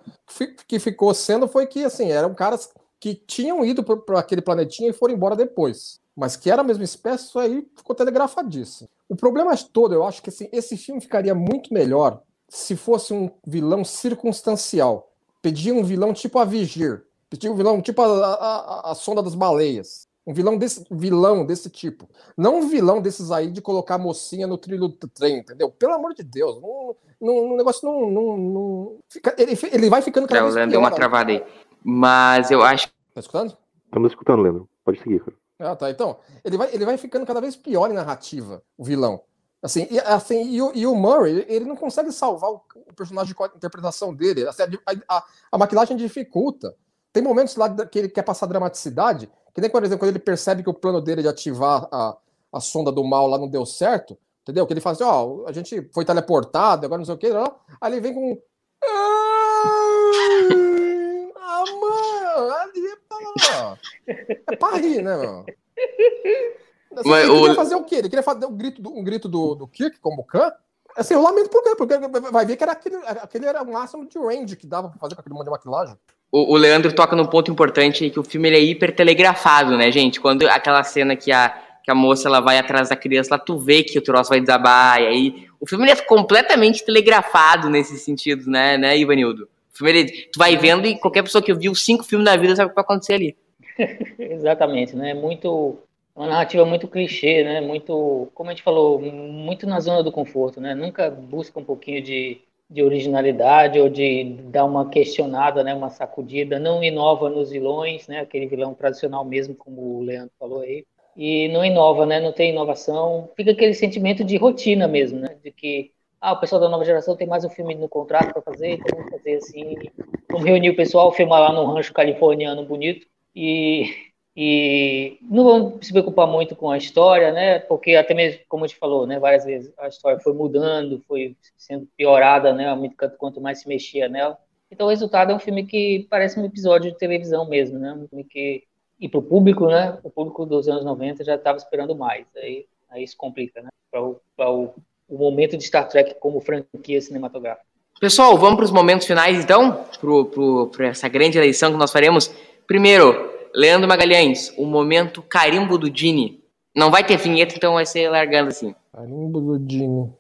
que ficou sendo foi que, assim, eram caras que tinham ido para aquele planetinha e foram embora depois. Mas que era a mesma espécie, isso aí ficou telegrafadíssimo. O problema todo, eu acho que assim, esse filme ficaria muito melhor se fosse um vilão circunstancial. Pedia um vilão tipo a Vigir. Pedia um vilão tipo a, a, a sonda das baleias. Um vilão desse, vilão desse tipo. Não um vilão desses aí de colocar a mocinha no trilho do trem, entendeu? Pelo amor de Deus. Não, não, o negócio não. não, não fica, ele, ele vai ficando cada vez pior. Deu uma travada aí. Mas eu acho. Tá escutando? Estamos escutando, Leandro. Pode seguir, cara. Ah, tá. Então, ele vai, ele vai ficando cada vez pior em narrativa, o vilão. Assim, e, assim, e, o, e o Murray, ele não consegue salvar o, o personagem com a interpretação dele. Assim, a, a, a, maquilagem dificulta. Tem momentos lá que ele quer passar dramaticidade, que nem, por exemplo, quando ele percebe que o plano dele de ativar a, a sonda do mal lá não deu certo, entendeu? Que ele fala assim, ó, oh, a gente foi teleportado, agora não sei o que, aí ele vem com... Ah, mano, ali é pra, é pra rir, né, mano? Assim, Mas, ele queria fazer o quê? Ele queria fazer um grito do, um grito do, do Kirk como Khan? Assim, eu lamento por quê? Porque vai ver que era aquele, aquele era o máximo de range que dava pra fazer com aquele monte de maquilagem. O, o Leandro toca num ponto importante que o filme ele é hiper telegrafado, né, gente? Quando aquela cena que a, que a moça ela vai atrás da criança, lá tu vê que o troço vai desabar, e aí o filme é completamente telegrafado nesse sentido, né, né, Ivanildo? O filme ele, tu vai vendo e qualquer pessoa que viu cinco filmes na vida sabe o que vai acontecer ali. Exatamente, né? Muito uma narrativa muito clichê, né? Muito, como a gente falou, muito na zona do conforto, né? Nunca busca um pouquinho de, de originalidade ou de dar uma questionada, né? Uma sacudida. Não inova nos vilões, né? Aquele vilão tradicional mesmo, como o Leandro falou aí. E não inova, né? Não tem inovação. Fica aquele sentimento de rotina mesmo, né? De que ah, o pessoal da nova geração tem mais um filme no contrato para fazer, então vamos fazer assim. Vamos reunir o pessoal, filmar lá num rancho californiano bonito e e não vamos se preocupar muito com a história, né? Porque até mesmo, como a gente falou, né, várias vezes a história foi mudando, foi sendo piorada, né? Quanto mais se mexia nela. Então o resultado é um filme que parece um episódio de televisão mesmo, né? Um filme que e para o público, né? O público dos anos 90 já estava esperando mais. Aí, aí isso complica, né? Para o, o, o momento de Star Trek como franquia cinematográfica. Pessoal, vamos para os momentos finais então, para essa grande eleição que nós faremos. Primeiro, Leandro Magalhães, o momento carimbo do Dini. Não vai ter vinheta, então vai ser largando assim. Carimbo do Dini.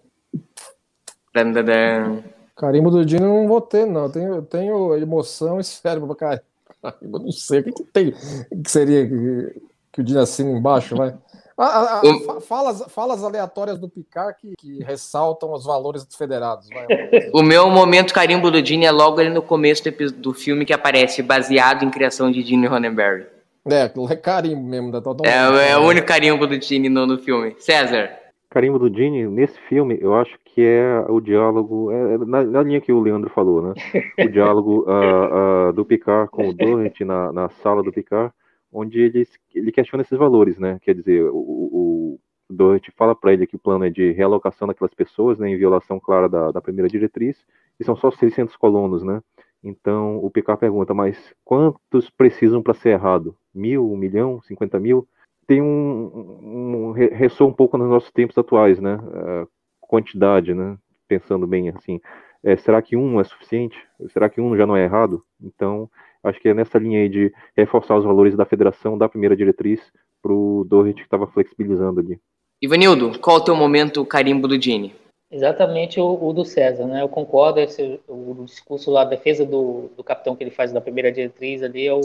Dan, dan, dan. Carimbo do Dini eu não vou ter, não. Eu tenho, eu tenho emoção e cérebro pra carimbo. Eu não sei o que, que tem. que seria que, que o Dini assina embaixo, vai. Ah, ah, ah falas, falas aleatórias do Picard que, que ressaltam os valores dos federados. Vai. o meu momento carimbo do Gene é logo ali no começo do, do filme que aparece, baseado em criação de Gene Roddenberry. É, aquilo é carimbo mesmo. Da é, é o único carimbo do Gene no, no filme. César. Carimbo do Gene, nesse filme, eu acho que é o diálogo, é, é na, na, linha que o Leandro falou, né? O diálogo uh, uh, do Picard com o Dorothy na, na sala do Picard, onde ele, ele questiona esses valores, né? Quer dizer, o, o Doherty fala para ele que o plano é de realocação daquelas pessoas, né, em violação clara da, da primeira diretriz, e são só 600 colonos, né? Então o Picard pergunta, mas quantos precisam para ser errado? Mil, um milhão, cinquenta mil? Tem um, um ressoa um pouco nos nossos tempos atuais, né? A quantidade, né? Pensando bem assim, é, será que um é suficiente? Será que um já não é errado? Então Acho que é nessa linha aí de reforçar os valores da federação, da primeira diretriz, para o Doherty que estava flexibilizando ali. Ivanildo, qual é o teu momento carimbo do Gini? Exatamente o, o, do César, né? Eu concordo, esse, o, discurso lá, a defesa do, do capitão que ele faz da primeira diretriz ali é o,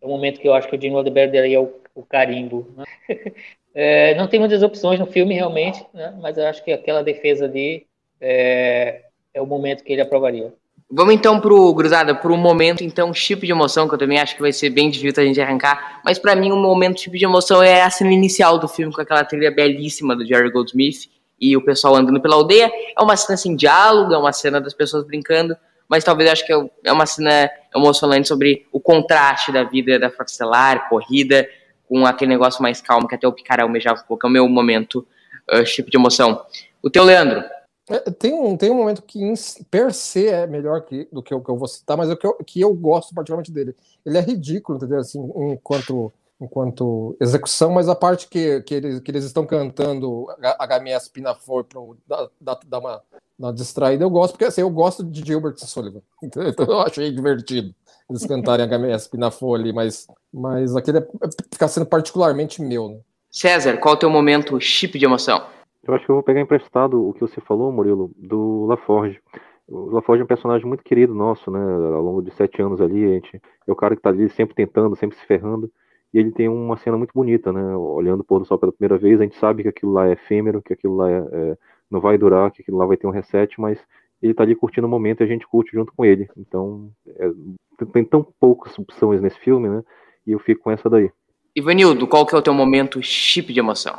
é o momento que eu acho que o Gene Roddenberry é o, o carimbo. Né? é, não tem muitas opções no filme, realmente, né? mas eu acho que aquela defesa ali é, é o momento que ele aprovaria. Vamos então pro, Gruzada, pro um momento, então, chip de emoção, que eu também acho que vai ser bem difícil a gente arrancar. Mas para mim, um momento chip de emoção é a cena inicial do filme, com aquela trilha belíssima do Jerry Goldsmith e o pessoal andando pela aldeia. É uma cena sem diálogo, é uma cena das pessoas brincando, mas talvez acho que é, é uma cena emocionante sobre o contraste da vida da Frota Estelar, corrida, com aquele negócio mais calmo que até o Picará almejava um pouco. É o meu momento uh, chip de emoção. O teu, Leandro? É, tem um, tem um momento que per se é melhor que, do que o que eu vou citar, mas é o que eu, que eu gosto particularmente dele. Ele é ridículo, entendeu? Assim, enquanto, enquanto execução, mas a parte que, que, eles, que eles estão cantando HMS Pinafore para dar, uma, uma distraída, eu gosto, porque assim, eu gosto de Gilbert Sullivan. Então, eu achei divertido eles cantarem HMS Pinafore ali, mas, mas aquele é, fica sendo particularmente meu. Né? César, qual é o teu momento chip de emoção? Eu acho que eu vou pegar emprestado o que você falou, Murilo, do LaForge. O LaForge é um personagem muito querido nosso, né? Ao longo de sete anos ali, a gente é o cara que tá ali sempre tentando, sempre se ferrando. E ele tem uma cena muito bonita, né? Olhando o pôr do sol pela primeira vez, a gente sabe que aquilo lá é efêmero, que aquilo lá é, é, não vai durar, que aquilo lá vai ter um reset, mas ele tá ali curtindo o momento e a gente curte junto com ele. Então, é, tem tão poucas opções nesse filme, né? E eu fico com essa daí. Ivanildo, qual que é o teu momento chip de emoção?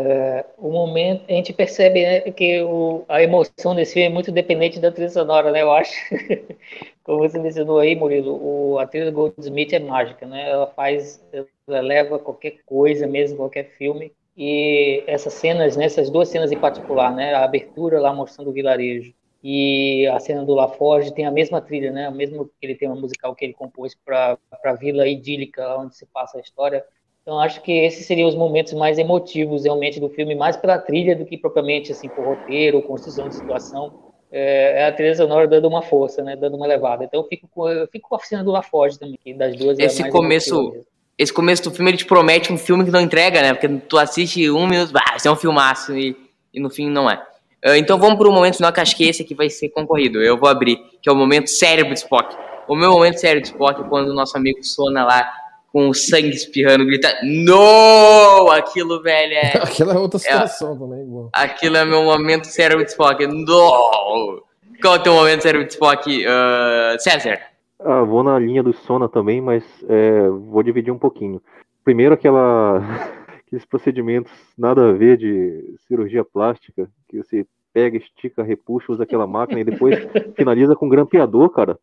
É, o momento, a gente percebe né, que o, a emoção desse filme é muito dependente da trilha sonora, né? Eu acho. Como você mencionou aí, Murilo, o, a trilha Goldsmith é mágica, né? Ela faz, ela leva qualquer coisa, mesmo qualquer filme. E essas cenas, né, essas duas cenas em particular, né? A abertura lá mostrando o vilarejo e a cena do LaForge tem a mesma trilha, né? O mesmo ele tem uma musical que ele compôs para a vila idílica onde se passa a história então acho que esses seriam os momentos mais emotivos realmente do filme, mais pela trilha do que propriamente assim por roteiro ou construção de situação. É, é a trilha sonora dando uma força, né, dando uma levada. Então eu fico com, eu fico com a oficina do LaForge também, que das duas é esse é começo esse começo do filme ele te promete um filme que não entrega, né? Porque tu assiste um minuto, ah, isso é um filmaço e, e no fim não é. Uh, então vamos para o momento final que acho que esse aqui vai ser concorrido. Eu vou abrir, que é o momento cérebro de Spock. O meu momento cérebro de Spock é quando o nosso amigo Sona lá com o sangue espirrando, grita No! Aquilo, velho, é. Aquilo é outra situação é, também, bom. Aquilo é meu momento cérebro de Spock. No! Qual é o teu momento cérebro de Spock, uh, César? Ah, vou na linha do Sona também, mas é, vou dividir um pouquinho. Primeiro, aquela, aqueles procedimentos nada a ver de cirurgia plástica, que você pega, estica, repuxa, usa aquela máquina e depois finaliza com grampeador, cara.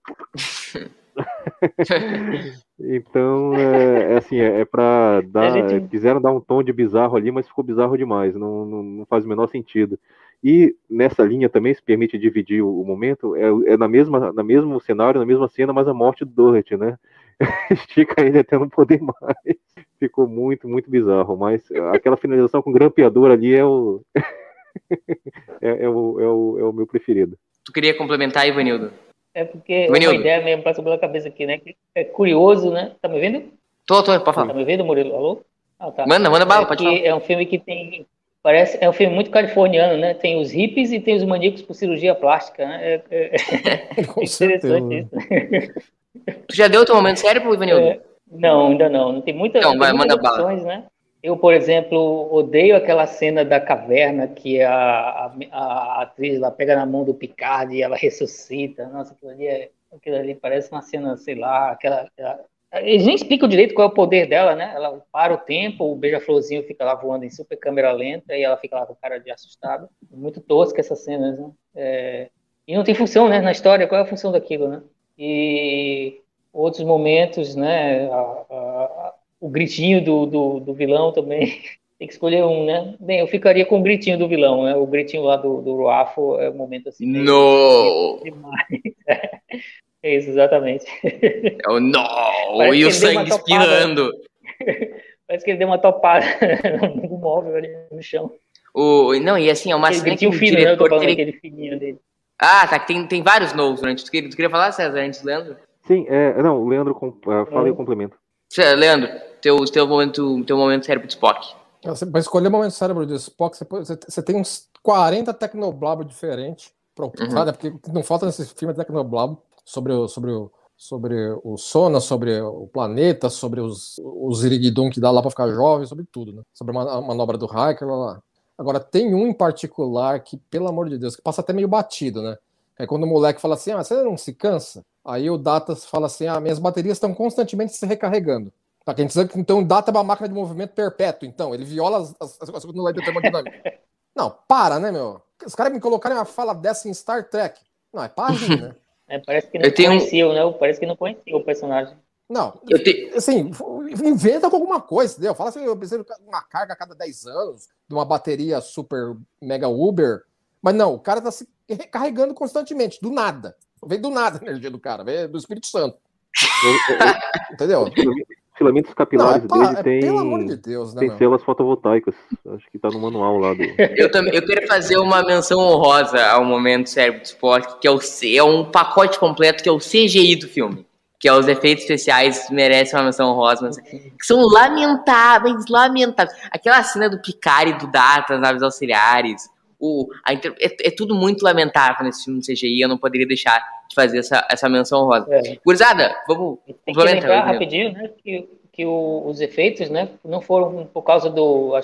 então, é, é, assim, é, é para dar. Gente... Quiseram dar um tom de bizarro ali, mas ficou bizarro demais, não, não, não, faz o menor sentido. E nessa linha também se permite dividir o, o momento, é, é, na mesma, na mesmo cenário, na mesma cena, mas a morte do Doherty, né? Estica ele até não poder mais. Ficou muito, muito bizarro, mas aquela finalização com grampeador ali é o. é, é, o, é, o, é o meu preferido. Tu queria complementar, Ivanildo? É porque Vanildo. uma ideia mesmo passou pela cabeça aqui, né? É curioso, né? Tá me vendo? Tô, tô, pode falar. Tá me vendo, Murilo? Alô? Ah, tá. Manda, manda bala, é pode falar. É um filme que tem. Parece, é um filme muito californiano, né? Tem os hippies e tem os maníacos por cirurgia plástica, né? É, é, é interessante isso. Tu já deu o teu momento sério pro Ivanildo? É, não, ainda não. Não tem muita, então, vai, muitas manda opções, bala. né? Eu, por exemplo, odeio aquela cena da caverna que a, a, a atriz lá pega na mão do Picard e ela ressuscita. Nossa, aquilo ali é Aquilo ali parece uma cena, sei lá, aquela. Eles nem explicam direito qual é o poder dela, né? Ela para o tempo, o beija-florzinho fica lá voando em super câmera lenta e ela fica lá com cara de assustada. Muito tosca essas cenas, né? É... E não tem função, né? Na história, qual é a função daquilo, né? E outros momentos, né? A, a, o gritinho do, do, do vilão também tem que escolher um, né? Bem, eu ficaria com o gritinho do vilão, né? O gritinho lá do, do Ruafo é um momento assim. No! É isso, exatamente. É o no! e o sangue espirrando. Parece que ele deu uma topada no móvel ali no chão. O, não, e assim, é uma cena que o fino, né? Tô falando aquele fininho dele. Ah, tá, que tem, tem vários novos durante. Tu queria, tu queria falar, César, antes, Leandro? Sim, é, não, o Leandro, uh, fala é. o complemento. Leandro, teu, teu, momento, teu momento cérebro de Spock. Para escolher o momento cérebro de Spock, você, você tem uns 40 tecnoblabos diferentes. Pronto, uhum. Né? porque não falta nesse filme tecnoblabo sobre o, sobre o, sobre o Sona, sobre o planeta, sobre os, os iriguidum que dá lá para ficar jovem, sobre tudo, né? Sobre a manobra do Hiker, lá, lá. Agora, tem um em particular que, pelo amor de Deus, que passa até meio batido, né? É quando o moleque fala assim: ah, você não se cansa? Aí o Datas fala assim: ah, minhas baterias estão constantemente se recarregando. Tá querendo dizer que então o Data é uma máquina de movimento perpétuo, então. Ele viola as, as, as coisas da termodinâmica. não, para, né, meu? Os caras me colocarem uma fala dessa em Star Trek. Não, é para rir, né? É, parece que não Eu tenho- conhecia, né? Parece que não conhecia o personagem. Não, Eu te- assim, inventa com alguma coisa, entendeu? Fala assim, eu preciso de uma carga a cada 10 anos, de uma bateria super mega Uber. Mas não, o cara tá se recarregando constantemente, do nada. Vem do nada a energia do cara, vem do Espírito Santo, Eu- eu- entendeu? eu- Filamentos Não, é, capilares pá, dele é tem, pelo amor de Deus, né, tem meu? células fotovoltaicas. Acho que tá no manual lá do. Eu também, eu quero fazer uma menção honrosa ao momento cérebro do esporte, que é, o, C- é um pacote completo, que é o CGI do filme. Que é os efeitos especiais, merecem uma menção honrosa, mas que são lamentáveis, lamentáveis. Aquela cena do Picard e do Data, as naves auxiliares, o, inter- é, é tudo muito lamentável nesse filme do CGI, eu não poderia deixar de fazer essa, essa menção honrosa. É. Gurizada, vamos Tem que lembrar né? rapidinho, né, que, que o- os efeitos, né, não foram por causa do a,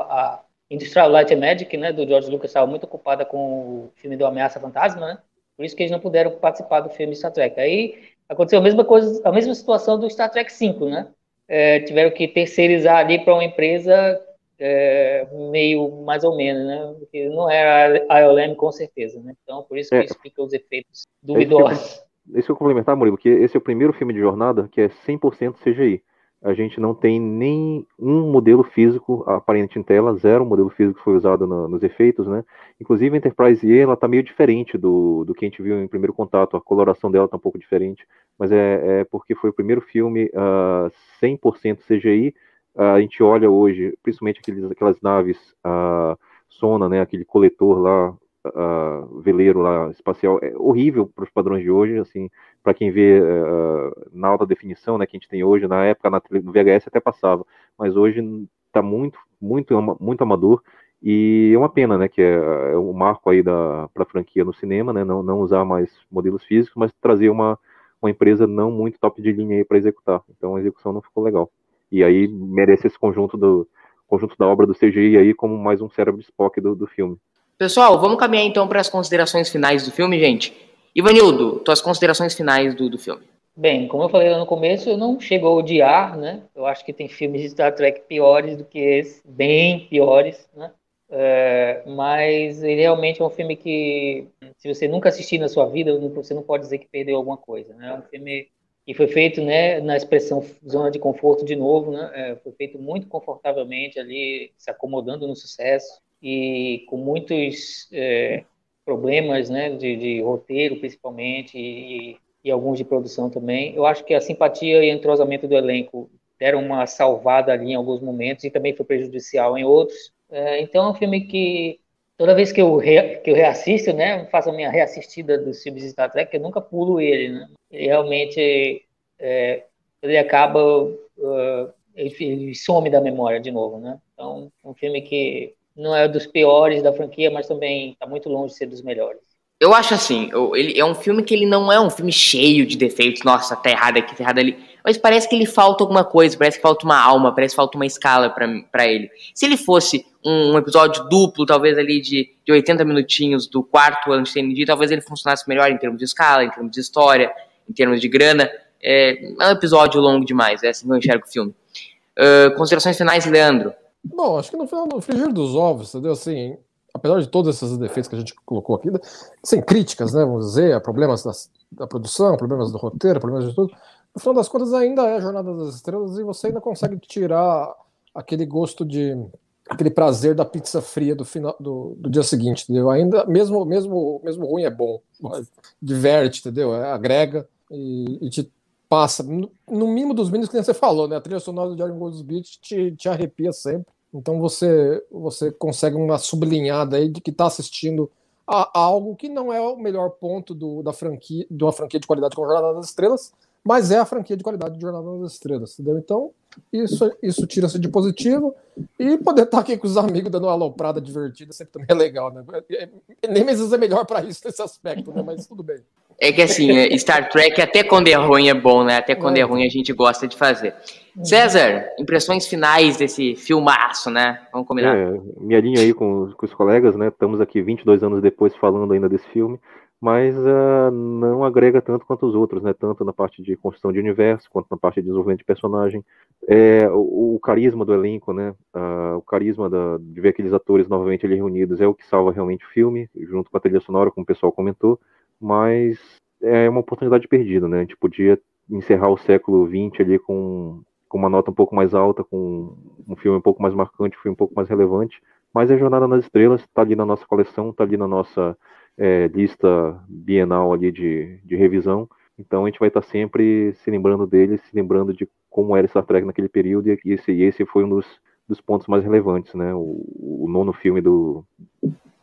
a Industrial Light and Magic, né, do George Lucas estava muito ocupada com o filme do Ameaça Fantasma, né, por isso que eles não puderam participar do filme Star Trek. Aí aconteceu a mesma coisa, a mesma situação do Star Trek 5, né, É, tiveram que terceirizar ali para uma empresa é, meio mais ou menos, né, porque não era a ILM com certeza, né, então por isso que É. explica os efeitos duvidosos. Esse eu complementar, Murilo, que esse é o primeiro filme de jornada que é 100% CGI. A gente não tem nem um modelo físico aparente em tela, zero modelo físico foi usado no- nos efeitos, né? Inclusive a Enterprise E, ela tá meio diferente do, do que a gente viu em primeiro contato, a coloração dela tá um pouco diferente, mas é, é porque foi o primeiro filme ah, 100% CGI. A gente olha hoje, principalmente aqueles, aquelas naves ah, Sona, né? Aquele coletor lá, ah, veleiro lá espacial, é horrível para os padrões de hoje, assim, para quem vê ah, na alta definição, né, que a gente tem hoje, na época na no VHS até passava, mas hoje está muito, muito, muito amador e é uma pena, né, que é, é o marco aí para a franquia no cinema, né, não, não usar mais modelos físicos, mas trazer uma uma empresa não muito top de linha aí para executar. Então a execução não ficou legal. E aí merece esse conjunto do conjunto da obra do CGI aí como mais um cérebro de Spock do, do filme. Pessoal, vamos caminhar então para as considerações finais do filme, gente. Ivanildo, tuas considerações finais do, do filme. Bem, como eu falei lá no começo, eu não chego a odiar, né? Eu acho que tem filmes de Star Trek piores do que esse, bem piores, né? É, mas ele realmente é um filme que, se você nunca assistir na sua vida, você não pode dizer que perdeu alguma coisa, né? É um filme que foi feito, né, na expressão zona de conforto de novo, né? É, foi feito muito confortavelmente ali, se acomodando no sucesso e com muitos é, problemas, né, de, de roteiro principalmente e, e alguns de produção também. Eu acho que a simpatia e entrosamento do elenco deram uma salvada ali em alguns momentos e também foi prejudicial em outros. É, então é um filme que toda vez que eu, re, que eu reassisto, né, faço a minha reassistida dos filmes de Star Trek, eu nunca pulo ele, né? Ele realmente é, ele acaba uh, ele, ele some da memória de novo, né? Então é um filme que não é dos piores da franquia, mas também está muito longe de ser dos melhores. Eu acho assim, eu- ele é um filme que ele não é um filme cheio de defeitos, nossa, tá errado aqui, tá errado ali. Mas parece que ele falta alguma coisa, parece que falta uma alma, parece que falta uma escala pra ele. Se ele fosse um, episódio duplo, talvez ali de, de 80 minutinhos do quarto ano de talvez ele funcionasse melhor em termos de escala, em termos de história, em termos de grana. É, é um episódio longo demais, é assim que eu enxergo o filme. Ah, considerações finais, Leandro. Bom, acho que no final, no frigir dos ovos, entendeu? Assim, apesar de todos esses defeitos que a gente colocou aqui, sem críticas, né? Vamos dizer, problemas das- da produção, problemas do roteiro, problemas de tudo. No final das contas, ainda é a Jornada das Estrelas e você ainda consegue tirar aquele gosto de. Aquele prazer da pizza fria do, final, do, do dia seguinte, entendeu? Ainda, mesmo, mesmo, mesmo ruim é bom. Diverte, entendeu? É, agrega e, e te passa, no, no mínimo dos mínimos que você falou, né? A trilha sonora do Jerry Goldsmith te, te arrepia sempre. Então você você consegue uma sublinhada aí de que está assistindo a, a algo que não é o melhor ponto do, da franquia, de uma franquia de qualidade como Jornada das Estrelas, mas é a franquia de qualidade de Jornada das Estrelas, entendeu? Então, isso, isso tira-se de positivo. E poder estar aqui com os amigos dando uma aloprada divertida sempre também é legal, né? É- é- Nemesis é melhor para isso nesse aspecto, né? Mas tudo bem. É que assim, é, Star Trek até quando é ruim é bom, né? Até quando é ruim a gente gosta de fazer. César, impressões finais desse filmaço, né? Vamos combinar. É, me alinho aí com, com os colegas, né? Estamos aqui 22 anos depois falando ainda desse filme, mas uh, não agrega tanto quanto os outros, né? Tanto na parte de construção de universo, quanto na parte de desenvolvimento de personagem. É, o, o carisma do elenco, né? Uh, o carisma da, de ver aqueles atores novamente ali reunidos é o que salva realmente o filme, junto com a trilha sonora, como o pessoal comentou. Mas é uma oportunidade perdida, né? A gente podia encerrar o século XX ali com, com uma nota um pouco mais alta, com um filme um pouco mais marcante, um filme um pouco mais relevante. Mas a Jornada nas Estrelas está ali na nossa coleção, está ali na nossa é, lista bienal ali de, de revisão. Então a gente vai estar sempre se lembrando dele, se lembrando de como era Star Trek naquele período, e esse, esse foi um dos, dos pontos mais relevantes, né? O, o nono filme do,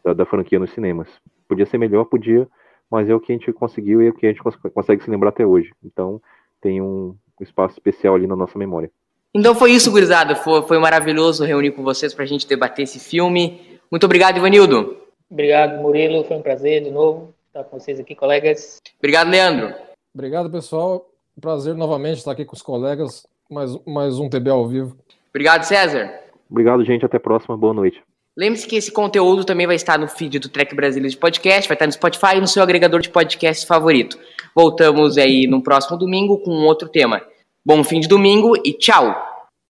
da, da, franquia nos cinemas. Podia ser melhor, podia, mas é o que a gente conseguiu e é o que a gente cons consegue se lembrar até hoje. Então tem um espaço especial ali na nossa memória. Então foi isso, gurizada. Foi, foi maravilhoso reunir com vocês para a gente debater esse filme. Muito obrigado, Ivanildo. Obrigado, Murilo. Foi um prazer de novo estar com vocês aqui, colegas. Obrigado, Leandro. Obrigado, pessoal. Prazer novamente estar aqui com os colegas. Mais, mais um TB ao vivo. Obrigado, César. Obrigado, gente. Até a próxima. Boa noite. Lembre-se que esse conteúdo também vai estar no feed do Trek Brasília de podcast, vai estar no Spotify e no seu agregador de podcast favorito. Voltamos aí no próximo domingo com um outro tema. Bom fim de domingo e tchau!